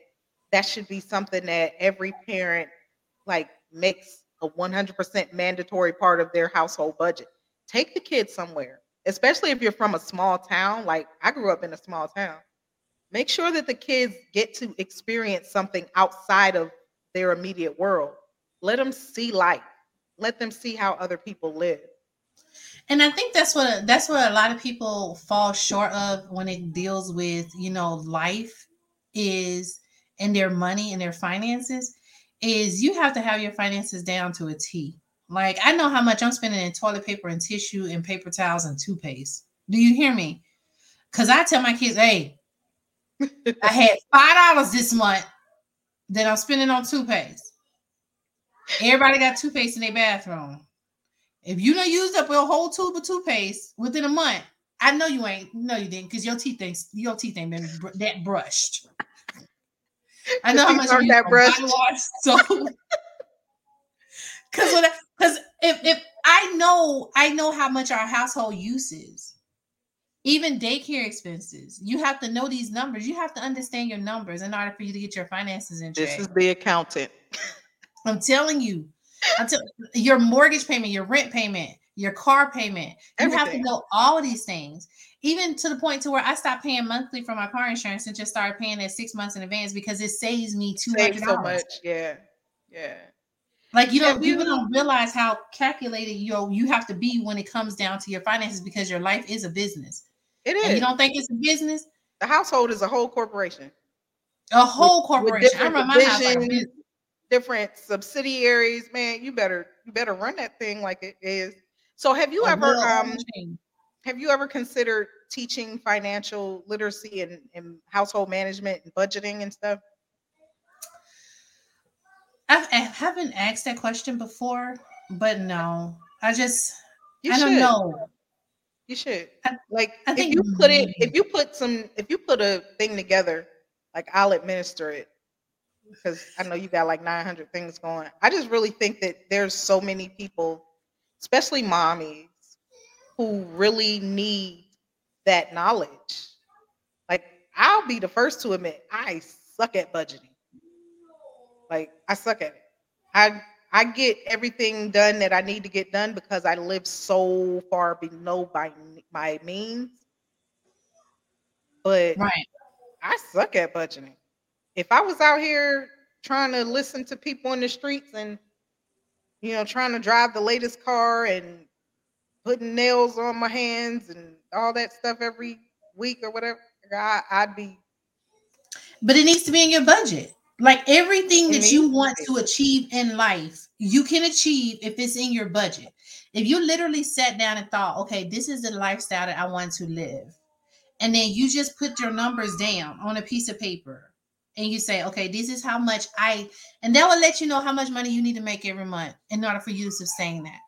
that should be something that every parent like makes a 100% mandatory part of their household budget take the kids somewhere especially if you're from a small town like i grew up in a small town make sure that the kids get to experience something outside of their immediate world let them see life let them see how other people live And I think that's what that's what a lot of people fall short of when it deals with, you know, life is and their money and their finances is you have to have your finances down to a T. Like I know how much I'm spending in toilet paper and tissue and paper towels and toothpaste. Do you hear me? Cuz I tell my kids, "Hey, I had $5 this month that I'm spending on toothpaste. Everybody got toothpaste in their bathroom. If you don't use up your whole tube of toothpaste within a month, I know you ain't. No, you didn't, because your teeth ain't your teeth ain't been br- that brushed. I know how much you that brushed. wash, so (laughs) because because if if I know I know how much our household uses, even daycare expenses, you have to know these numbers. You have to understand your numbers in order for you to get your finances in check. this is the accountant. (laughs) I'm telling you, until your mortgage payment, your rent payment, your car payment, you have to know all of these things. Even to the point to where I stopped paying monthly for my car insurance and just started paying it six months in advance because it saves me two hundred so much. Yeah. Yeah. Like you Yeah, know, people don't realize how calculated you you have to be when it comes down to your finances because your life is a business. It And is you don't think it's a business? the household is a whole corporation A whole with corporation. I different remember my house like a different subsidiaries. Man, you better you better run that thing like it is. So have you a ever um have you ever considered teaching financial literacy and, and household management and budgeting and stuff? I've, I haven't asked that question before, but no, I just You I should. don't know. You should. I- Like I if you put it, if mm-hmm. you put some, if you put a thing together, like I'll administer it because I know you got like 900 things going. I just really think that there's so many people, especially mommies, who really need that knowledge. Like I'll be the first to admit I suck at budgeting. Like I suck at it. I I get everything done that I need to get done because I live so far below my my means. But Right. I suck at budgeting. If I was out here trying to listen to people in the streets and you know trying to drive the latest car and putting nails on my hands and all that stuff every week or whatever, I, I'd be But it needs to be in your budget. Like everything that you want to achieve in life, you can achieve if it's in your budget. If you literally sat down and thought, okay, this is the lifestyle that I want to live, and then you just put your numbers down on a piece of paper and you say, okay, this is how much I, and that will let you know how much money you need to make every month in order for you to sustain that.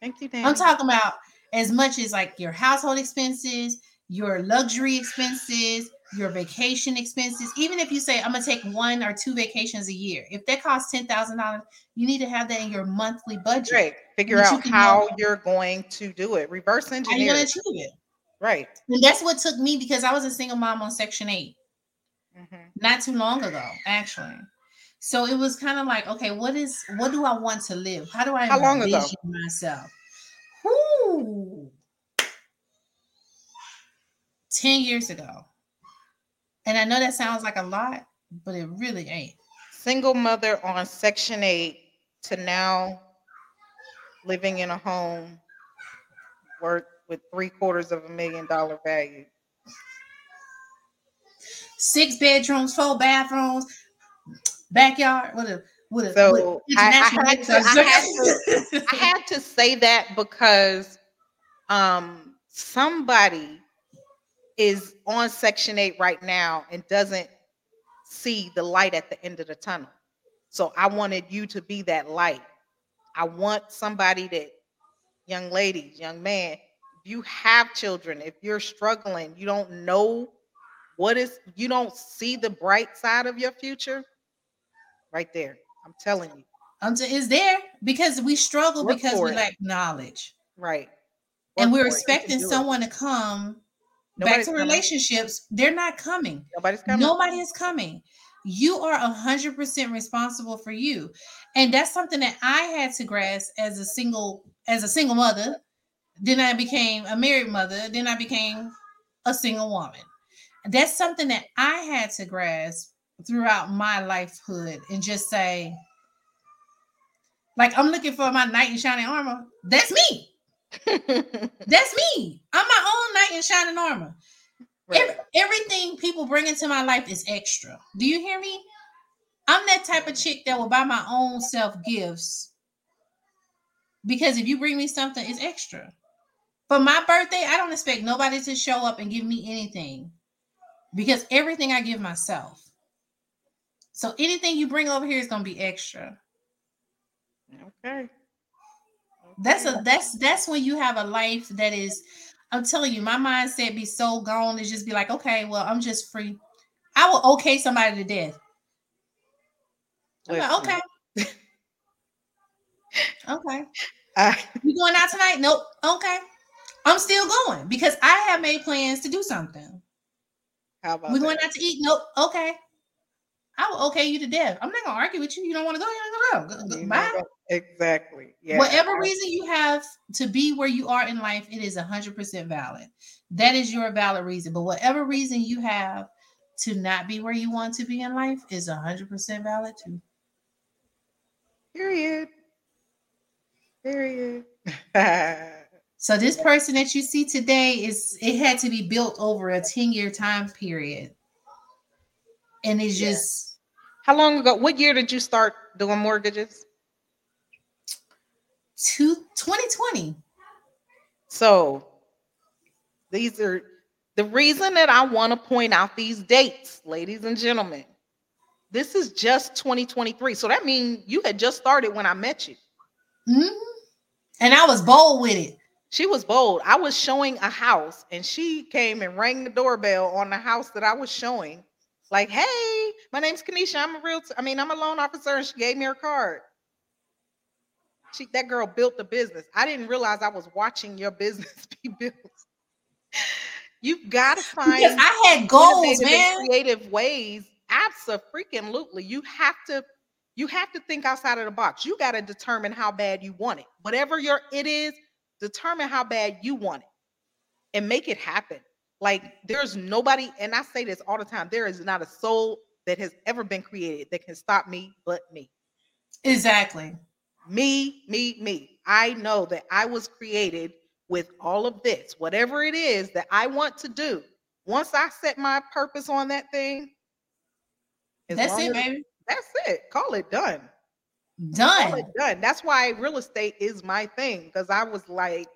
thank you, Dan. I'm talking about as much as like your household expenses, your luxury expenses, your vacation expenses. Even if you say I'm gonna take one or two vacations a year, if that costs ten thousand dollars, you need to have that in your monthly budget. Right. Figure But you out how know- you're going to do it. Reverse engineer. How you gonna it. achieve it? Right. And that's what took me because I was a single mom on Section Eight Mhm. not too long ago, actually. So it was kind of like, okay, what is what do I want to live? How do I How long ago? myself? Whoo. 10 years ago. And I know that sounds like a lot, but it really ain't. Single mother on Section 8 to now living in a home worth with three quarters of a million dollar value. Six bedrooms, four bathrooms, backyard with a with a So, I- had to- I had to say that because um somebody is on Section 8 right now and doesn't see the light at the end of the tunnel. So I wanted you to be that light. I want somebody that young ladies, young man, if you have children, if you're struggling, you don't know what is you don't see the bright side of your future right there. I'm telling you. Um, I'm it's there because we struggle Work because we it. lack knowledge. Right. and we're for it. You can expecting do it. someone to come back to coming. relationships. They're not coming. Nobody's coming. Nobody is coming. You are a hundred percent responsible for you, and that's something that I had to grasp as a single as a single mother. Then I became a married mother. Then I became a single woman. That's something that I had to grasp throughout my lifehood and just say, like, I'm looking for my knight in shining armor. That's me. (laughs) That's me. I'm my own knight in shining armor. Right. Every- everything people bring into my life is extra. Do you hear me? I'm that type of chick that will buy my own self gifts because if you bring me something, it's extra. For my birthday, I don't expect nobody to show up and give me anything because everything I give myself. So anything you bring over here is gonna be extra. Okay. That's a that's that's when you have a life that is. I'm telling you, my mindset be so gone to just be like, okay, well, I'm just free. I will okay somebody to death. Like, okay. (laughs) okay. I- You going out tonight? Nope. Okay. I'm still going because I have made plans to do something. how about We're going that? out to eat. Nope. Okay. I will okay you to death. I'm not gonna argue with you. You don't want to go, you don't go. Go- go- You Bye. Exactly. Yeah. Whatever reason you have to be where you are in life, it is 100% valid. That is your valid reason. But whatever reason you have to not be where you want to be in life is 100% valid too. Period. Period. (laughs) So this person that you see today is it had to be built over a 10 year time period. and it's Yeah. just How long ago? What year did you start doing mortgages? two, 2020. So these are the reason that I want to point out these dates, ladies and gentlemen. This is just 2023. So that means you had just started when I met you. Mhm. And I was bold with it. She was bold. I was showing a house and she came and rang the doorbell on the house that I was showing. Like, hey, my name's Keaneshia. I'm a real, I mean, I'm a loan officer, and she gave me her card. She that girl built the business. I didn't realize I was watching your business (laughs) be built. You've got to find Because I had goals, man. creative ways. Absolutely. You have to you have to think outside of the box. You got to determine how bad you want it. Whatever your it is, determine how bad you want it and make it happen. Like there's nobody, and I say this all the time, there is not a soul that has ever been created that can stop me but me. Exactly. Me, me, me. I know that I was created with all of this, whatever it is that I want to do. Once I set my purpose on that thing, That's it, baby. That's it. Call it done. Call Done. it done. That's why real estate is my thing because I was like,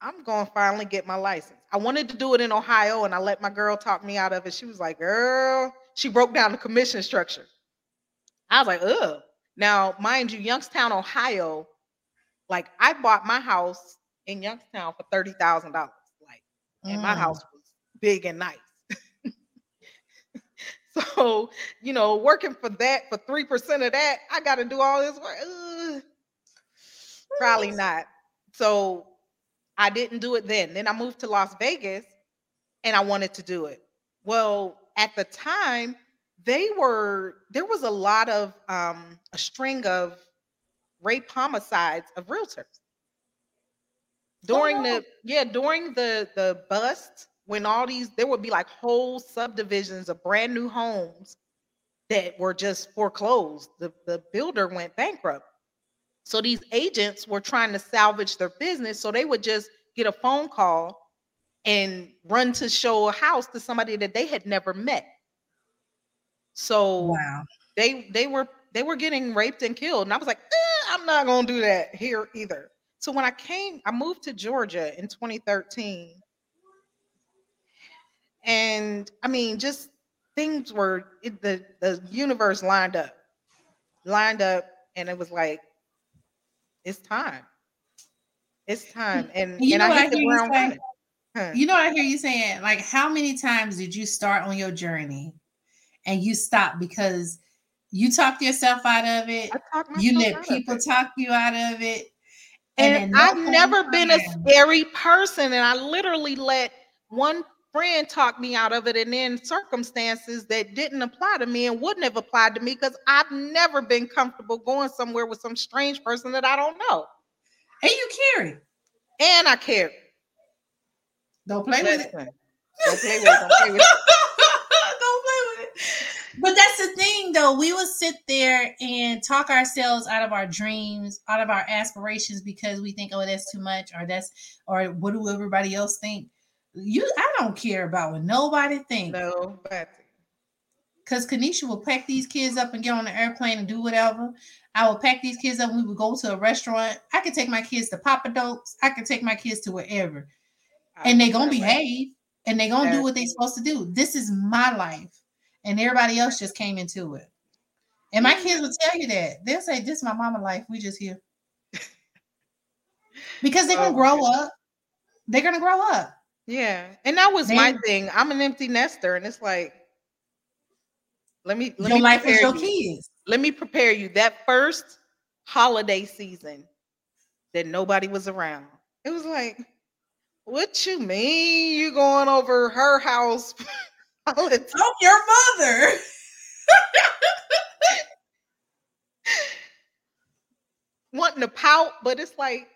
I'm going to finally get my license. I wanted to do it in Ohio and I let my girl talk me out of it. She was like, girl, she broke down the commission structure. I was like, ugh. Now, mind you, Youngstown, Ohio, like I bought my house in Youngstown for $30,000. Like, and my Mm. house was big and nice. (laughs) so, you know, working for that for 3% of that, I got to do all this work. Ugh. Probably not. So I didn't do it then. Then I moved to Las Vegas and I wanted to do it. Well, at the time, they were there was a lot of um a string of rape homicides of realtors during wow. the yeah during the the bust when all these there would be like whole subdivisions of brand new homes that were just foreclosed the the builder went bankrupt so these agents were trying to salvage their business so they would just get a phone call and run to show a house to somebody that they had never met. So Wow. they they were they were getting raped and killed and i was like eh, i'm not gonna do that here either. So when i came i moved to georgia in 2013 and i mean just things were it, the the universe lined up lined up and it was like it's time it's time and You and know i I hit the hear you ground running Huh. You know what I hear you saying? Like, how many times did you start on your journey and you stopped because you talked yourself out of it? You let people talk you out of it. And, no I've never been a scary person, and I literally let one friend talked me out of it, and then circumstances that didn't apply to me and wouldn't have applied to me because I've never been comfortable going somewhere with some strange person that I don't know. And you carry. And I care. Don't play with it. Don't play with it. Don't play with it. Don't play with it. But that's the thing, though. We will sit there and talk ourselves out of our dreams, out of our aspirations, because we think, "Oh, that's too much," or "That's," or "What do everybody else think?" You, I don't care about what nobody thinks. No, Because Keaneshia will pack these kids up and get on the airplane and do whatever. I will pack these kids up. We would go to a restaurant. I could take my kids to Papa Dope's. I could take my kids to wherever and they're gonna behave and they're gonna do what they're supposed to do. This is my life, and everybody else just came into it. And my kids will tell you that they'll say, "This is my mama life. We just here," (laughs) because they're gonna Oh, grow up. They're gonna grow up. Yeah, and that was my thing. I'm an empty nester, and it's like, let me let your me life is your you. kids. let me prepare you that first holiday season that nobody was around. It was like, what you mean you going over her house? (laughs) I'm your mother. (laughs) Wanting to pout, but it's like,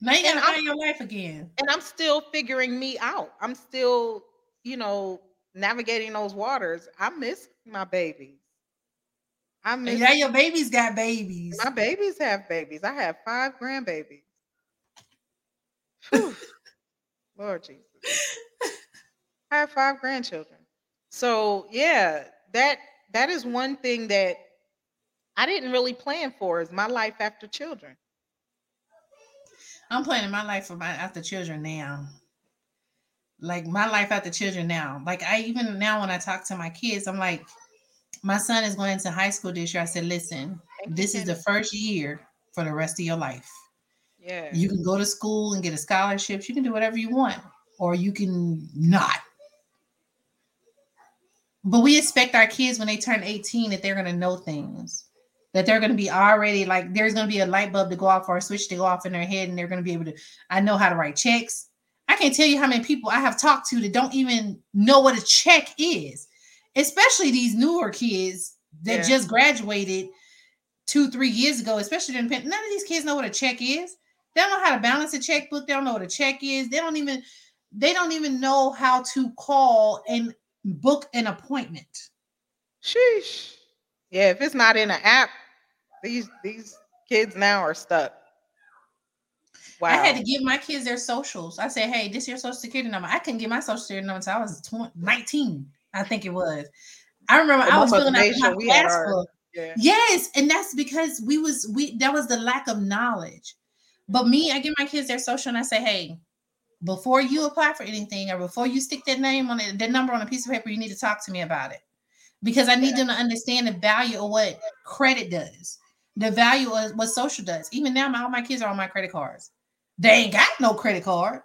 Now you And gotta find your life again. and I'm still figuring me out. I'm still, you know, navigating those waters. I miss my babies. I And miss now your babies got babies. my babies have babies. I have five grandbabies. Lord Jesus. I have five grandchildren. So yeah, that that is one thing that I didn't really plan for is my life after children. I'm planning my life for my after children now. Like my life after children now. Like I even now when I talk to my kids, I'm like, my son is going into high school this year. I said, listen, Thank this is the first year for the rest of your life. Yeah. You can go to school and get a scholarship. You can do whatever you want, or you can not. But we expect our kids when they turn 18 that they're going to know things, that they're going to be already like there's going to be a light bulb to go off or a switch to go off in their head, and they're going to be able to. I know how to write checks. I can't tell you how many people I have talked to that don't even know what a check is, especially these newer kids that Yeah. just graduated two, three years ago, especially in. None of these kids know what a check is. They don't know how to balance a checkbook. They don't know what a check is. They don't even they don't even know how to call and book an appointment. Sheesh. Yeah, if it's not in an app, these these kids now are stuck. Wow. I had to give my kids their socials. I said, "Hey, this is your social security number." I couldn't get my social security number until I was 20, 19. I think it was. I remember The I was filling out my so we had ours. passport. yeah. Yes, and that's because we was we that was the lack of knowledge. But me, I give my kids their social and I say, hey, before you apply for anything or before you stick that name on it, that number on a piece of paper, you need to talk to me about it. Because I need them to understand the value of what credit does, the value of what social does. Even now, my, all my kids are on my credit cards. They ain't got no credit card.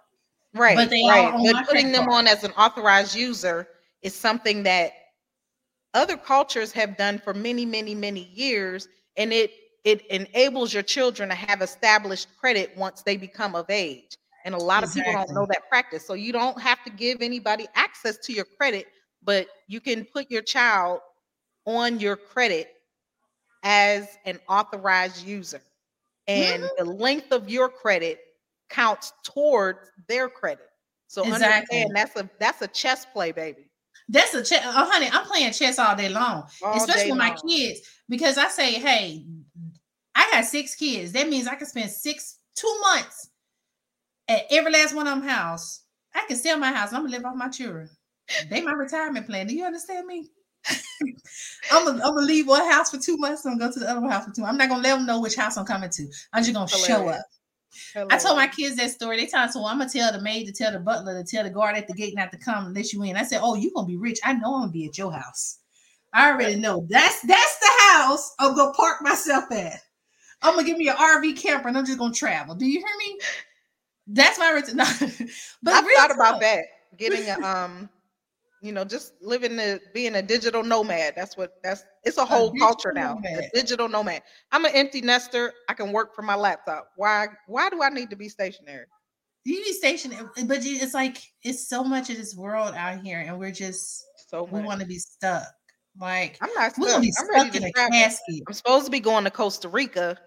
Right. But they are right. my But putting them card. on as an authorized user is something that other cultures have done for many, many, many years, and it it enables your children to have established credit once they become of age. And a lot of people don't know that practice. So you don't have to give anybody access to your credit, but you can put your child on your credit as an authorized user. And Mm-hmm. the length of your credit counts towards their credit. So Exactly. understand that's a that's a chess play, baby. That's a chess. Oh, honey, I'm playing chess all day long. All especially day with my long. kids, because I say, hey, I got six kids. That means I can spend six two months at every last one of them house. I can sell my house. I'm gonna live off my children. They my retirement plan. Do you understand me? (laughs) I'm gonna, I'm gonna leave one house for two months and go to the other house for two. I'm not gonna let them know which house I'm coming to. I'm just gonna show Hilarious. up. I told my kids that story. They told me, so I'm gonna tell the maid to tell the butler to tell the guard at the gate not to come and let you in. I said, Oh, you gonna be rich. I know I'm gonna be at your house. I already know. That's that's the house I'm gonna park myself at. I'm gonna give me an RV camper and I'm just gonna travel. Do you hear me? That's my reason. (laughs) No. but I've thought about that. Getting a um, you know, just living the being a digital nomad. That's what that's it's a whole culture digital now. A digital nomad. I'm an empty nester. I can work from my laptop. Why why do I need to be stationary? You be stationary, but you- it's like it's so much of this world out here, and we're just So we want to be stuck. Like I'm not we're stuck. gonna be I'm stuck in a travel. casket. I'm supposed to be going to Costa Rica.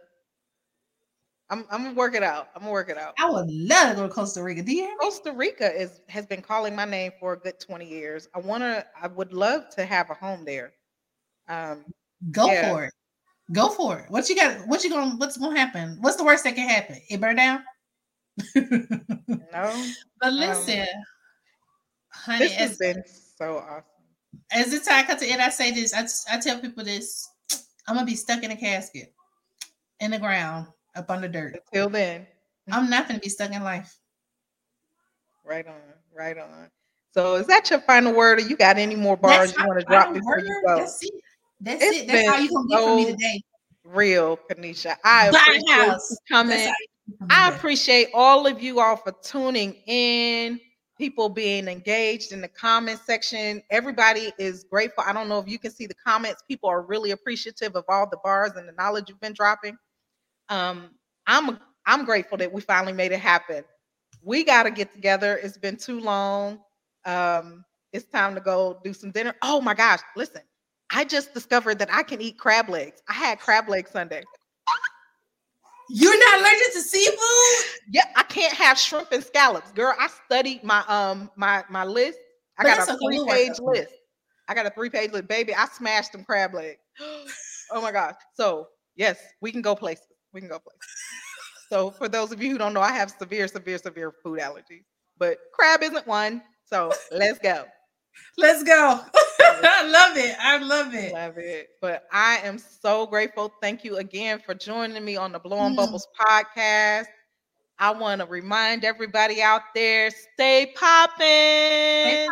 I'm I'm gonna work it out. I'm gonna work it out. I would love to go to Costa Rica. Do you hear me? Costa Rica is has been calling my name for a good 20 years. I wanna I would love to have a home there. Um Go Yeah. for it. Go for it. What you got? What you gonna? What's gonna happen? What's the worst that can happen? It burn down. no, (laughs) But listen, honey, this has as, been so awesome. as the time comes to end, I say this. I, I tell people this. I'm gonna be stuck in a casket, in the ground, up under dirt. Until then, I'm mm-hmm. not gonna be stuck in life. right on, right on. So is that your final word or you got any more bars you want to drop before you go? That's it. That's It's it. That's how you gonna get from me today. Real, Keaneshia. I appreciate you house. coming. You I appreciate all of you all for tuning in, people being engaged in the comment section. Everybody is grateful. I don't know if you can see the comments. People are really appreciative of all the bars and the knowledge you've been dropping. Um, I'm I'm grateful that we finally made it happen. We got to get together. It's been too long. Um, it's time to go do some dinner. Oh my gosh, listen. I just discovered that I can eat crab legs. I had crab legs Sunday. You're not allergic to seafood. Yeah, I can't have shrimp and scallops, girl. I studied my um my my list. I But got a three page list. I got a three page list, baby. I smashed them crab legs. (gasps) oh my gosh. So yes, we can go places. We can go places. so for those of you who don't know, I have severe, severe, severe food allergies, but crab isn't one. So let's go. (laughs) Let's go. (laughs) I love it. I love it. Love it. But I am so grateful. Thank you again for joining me on the Blowing Mm. Bubbles podcast. I want to remind everybody out there stay popping. Stay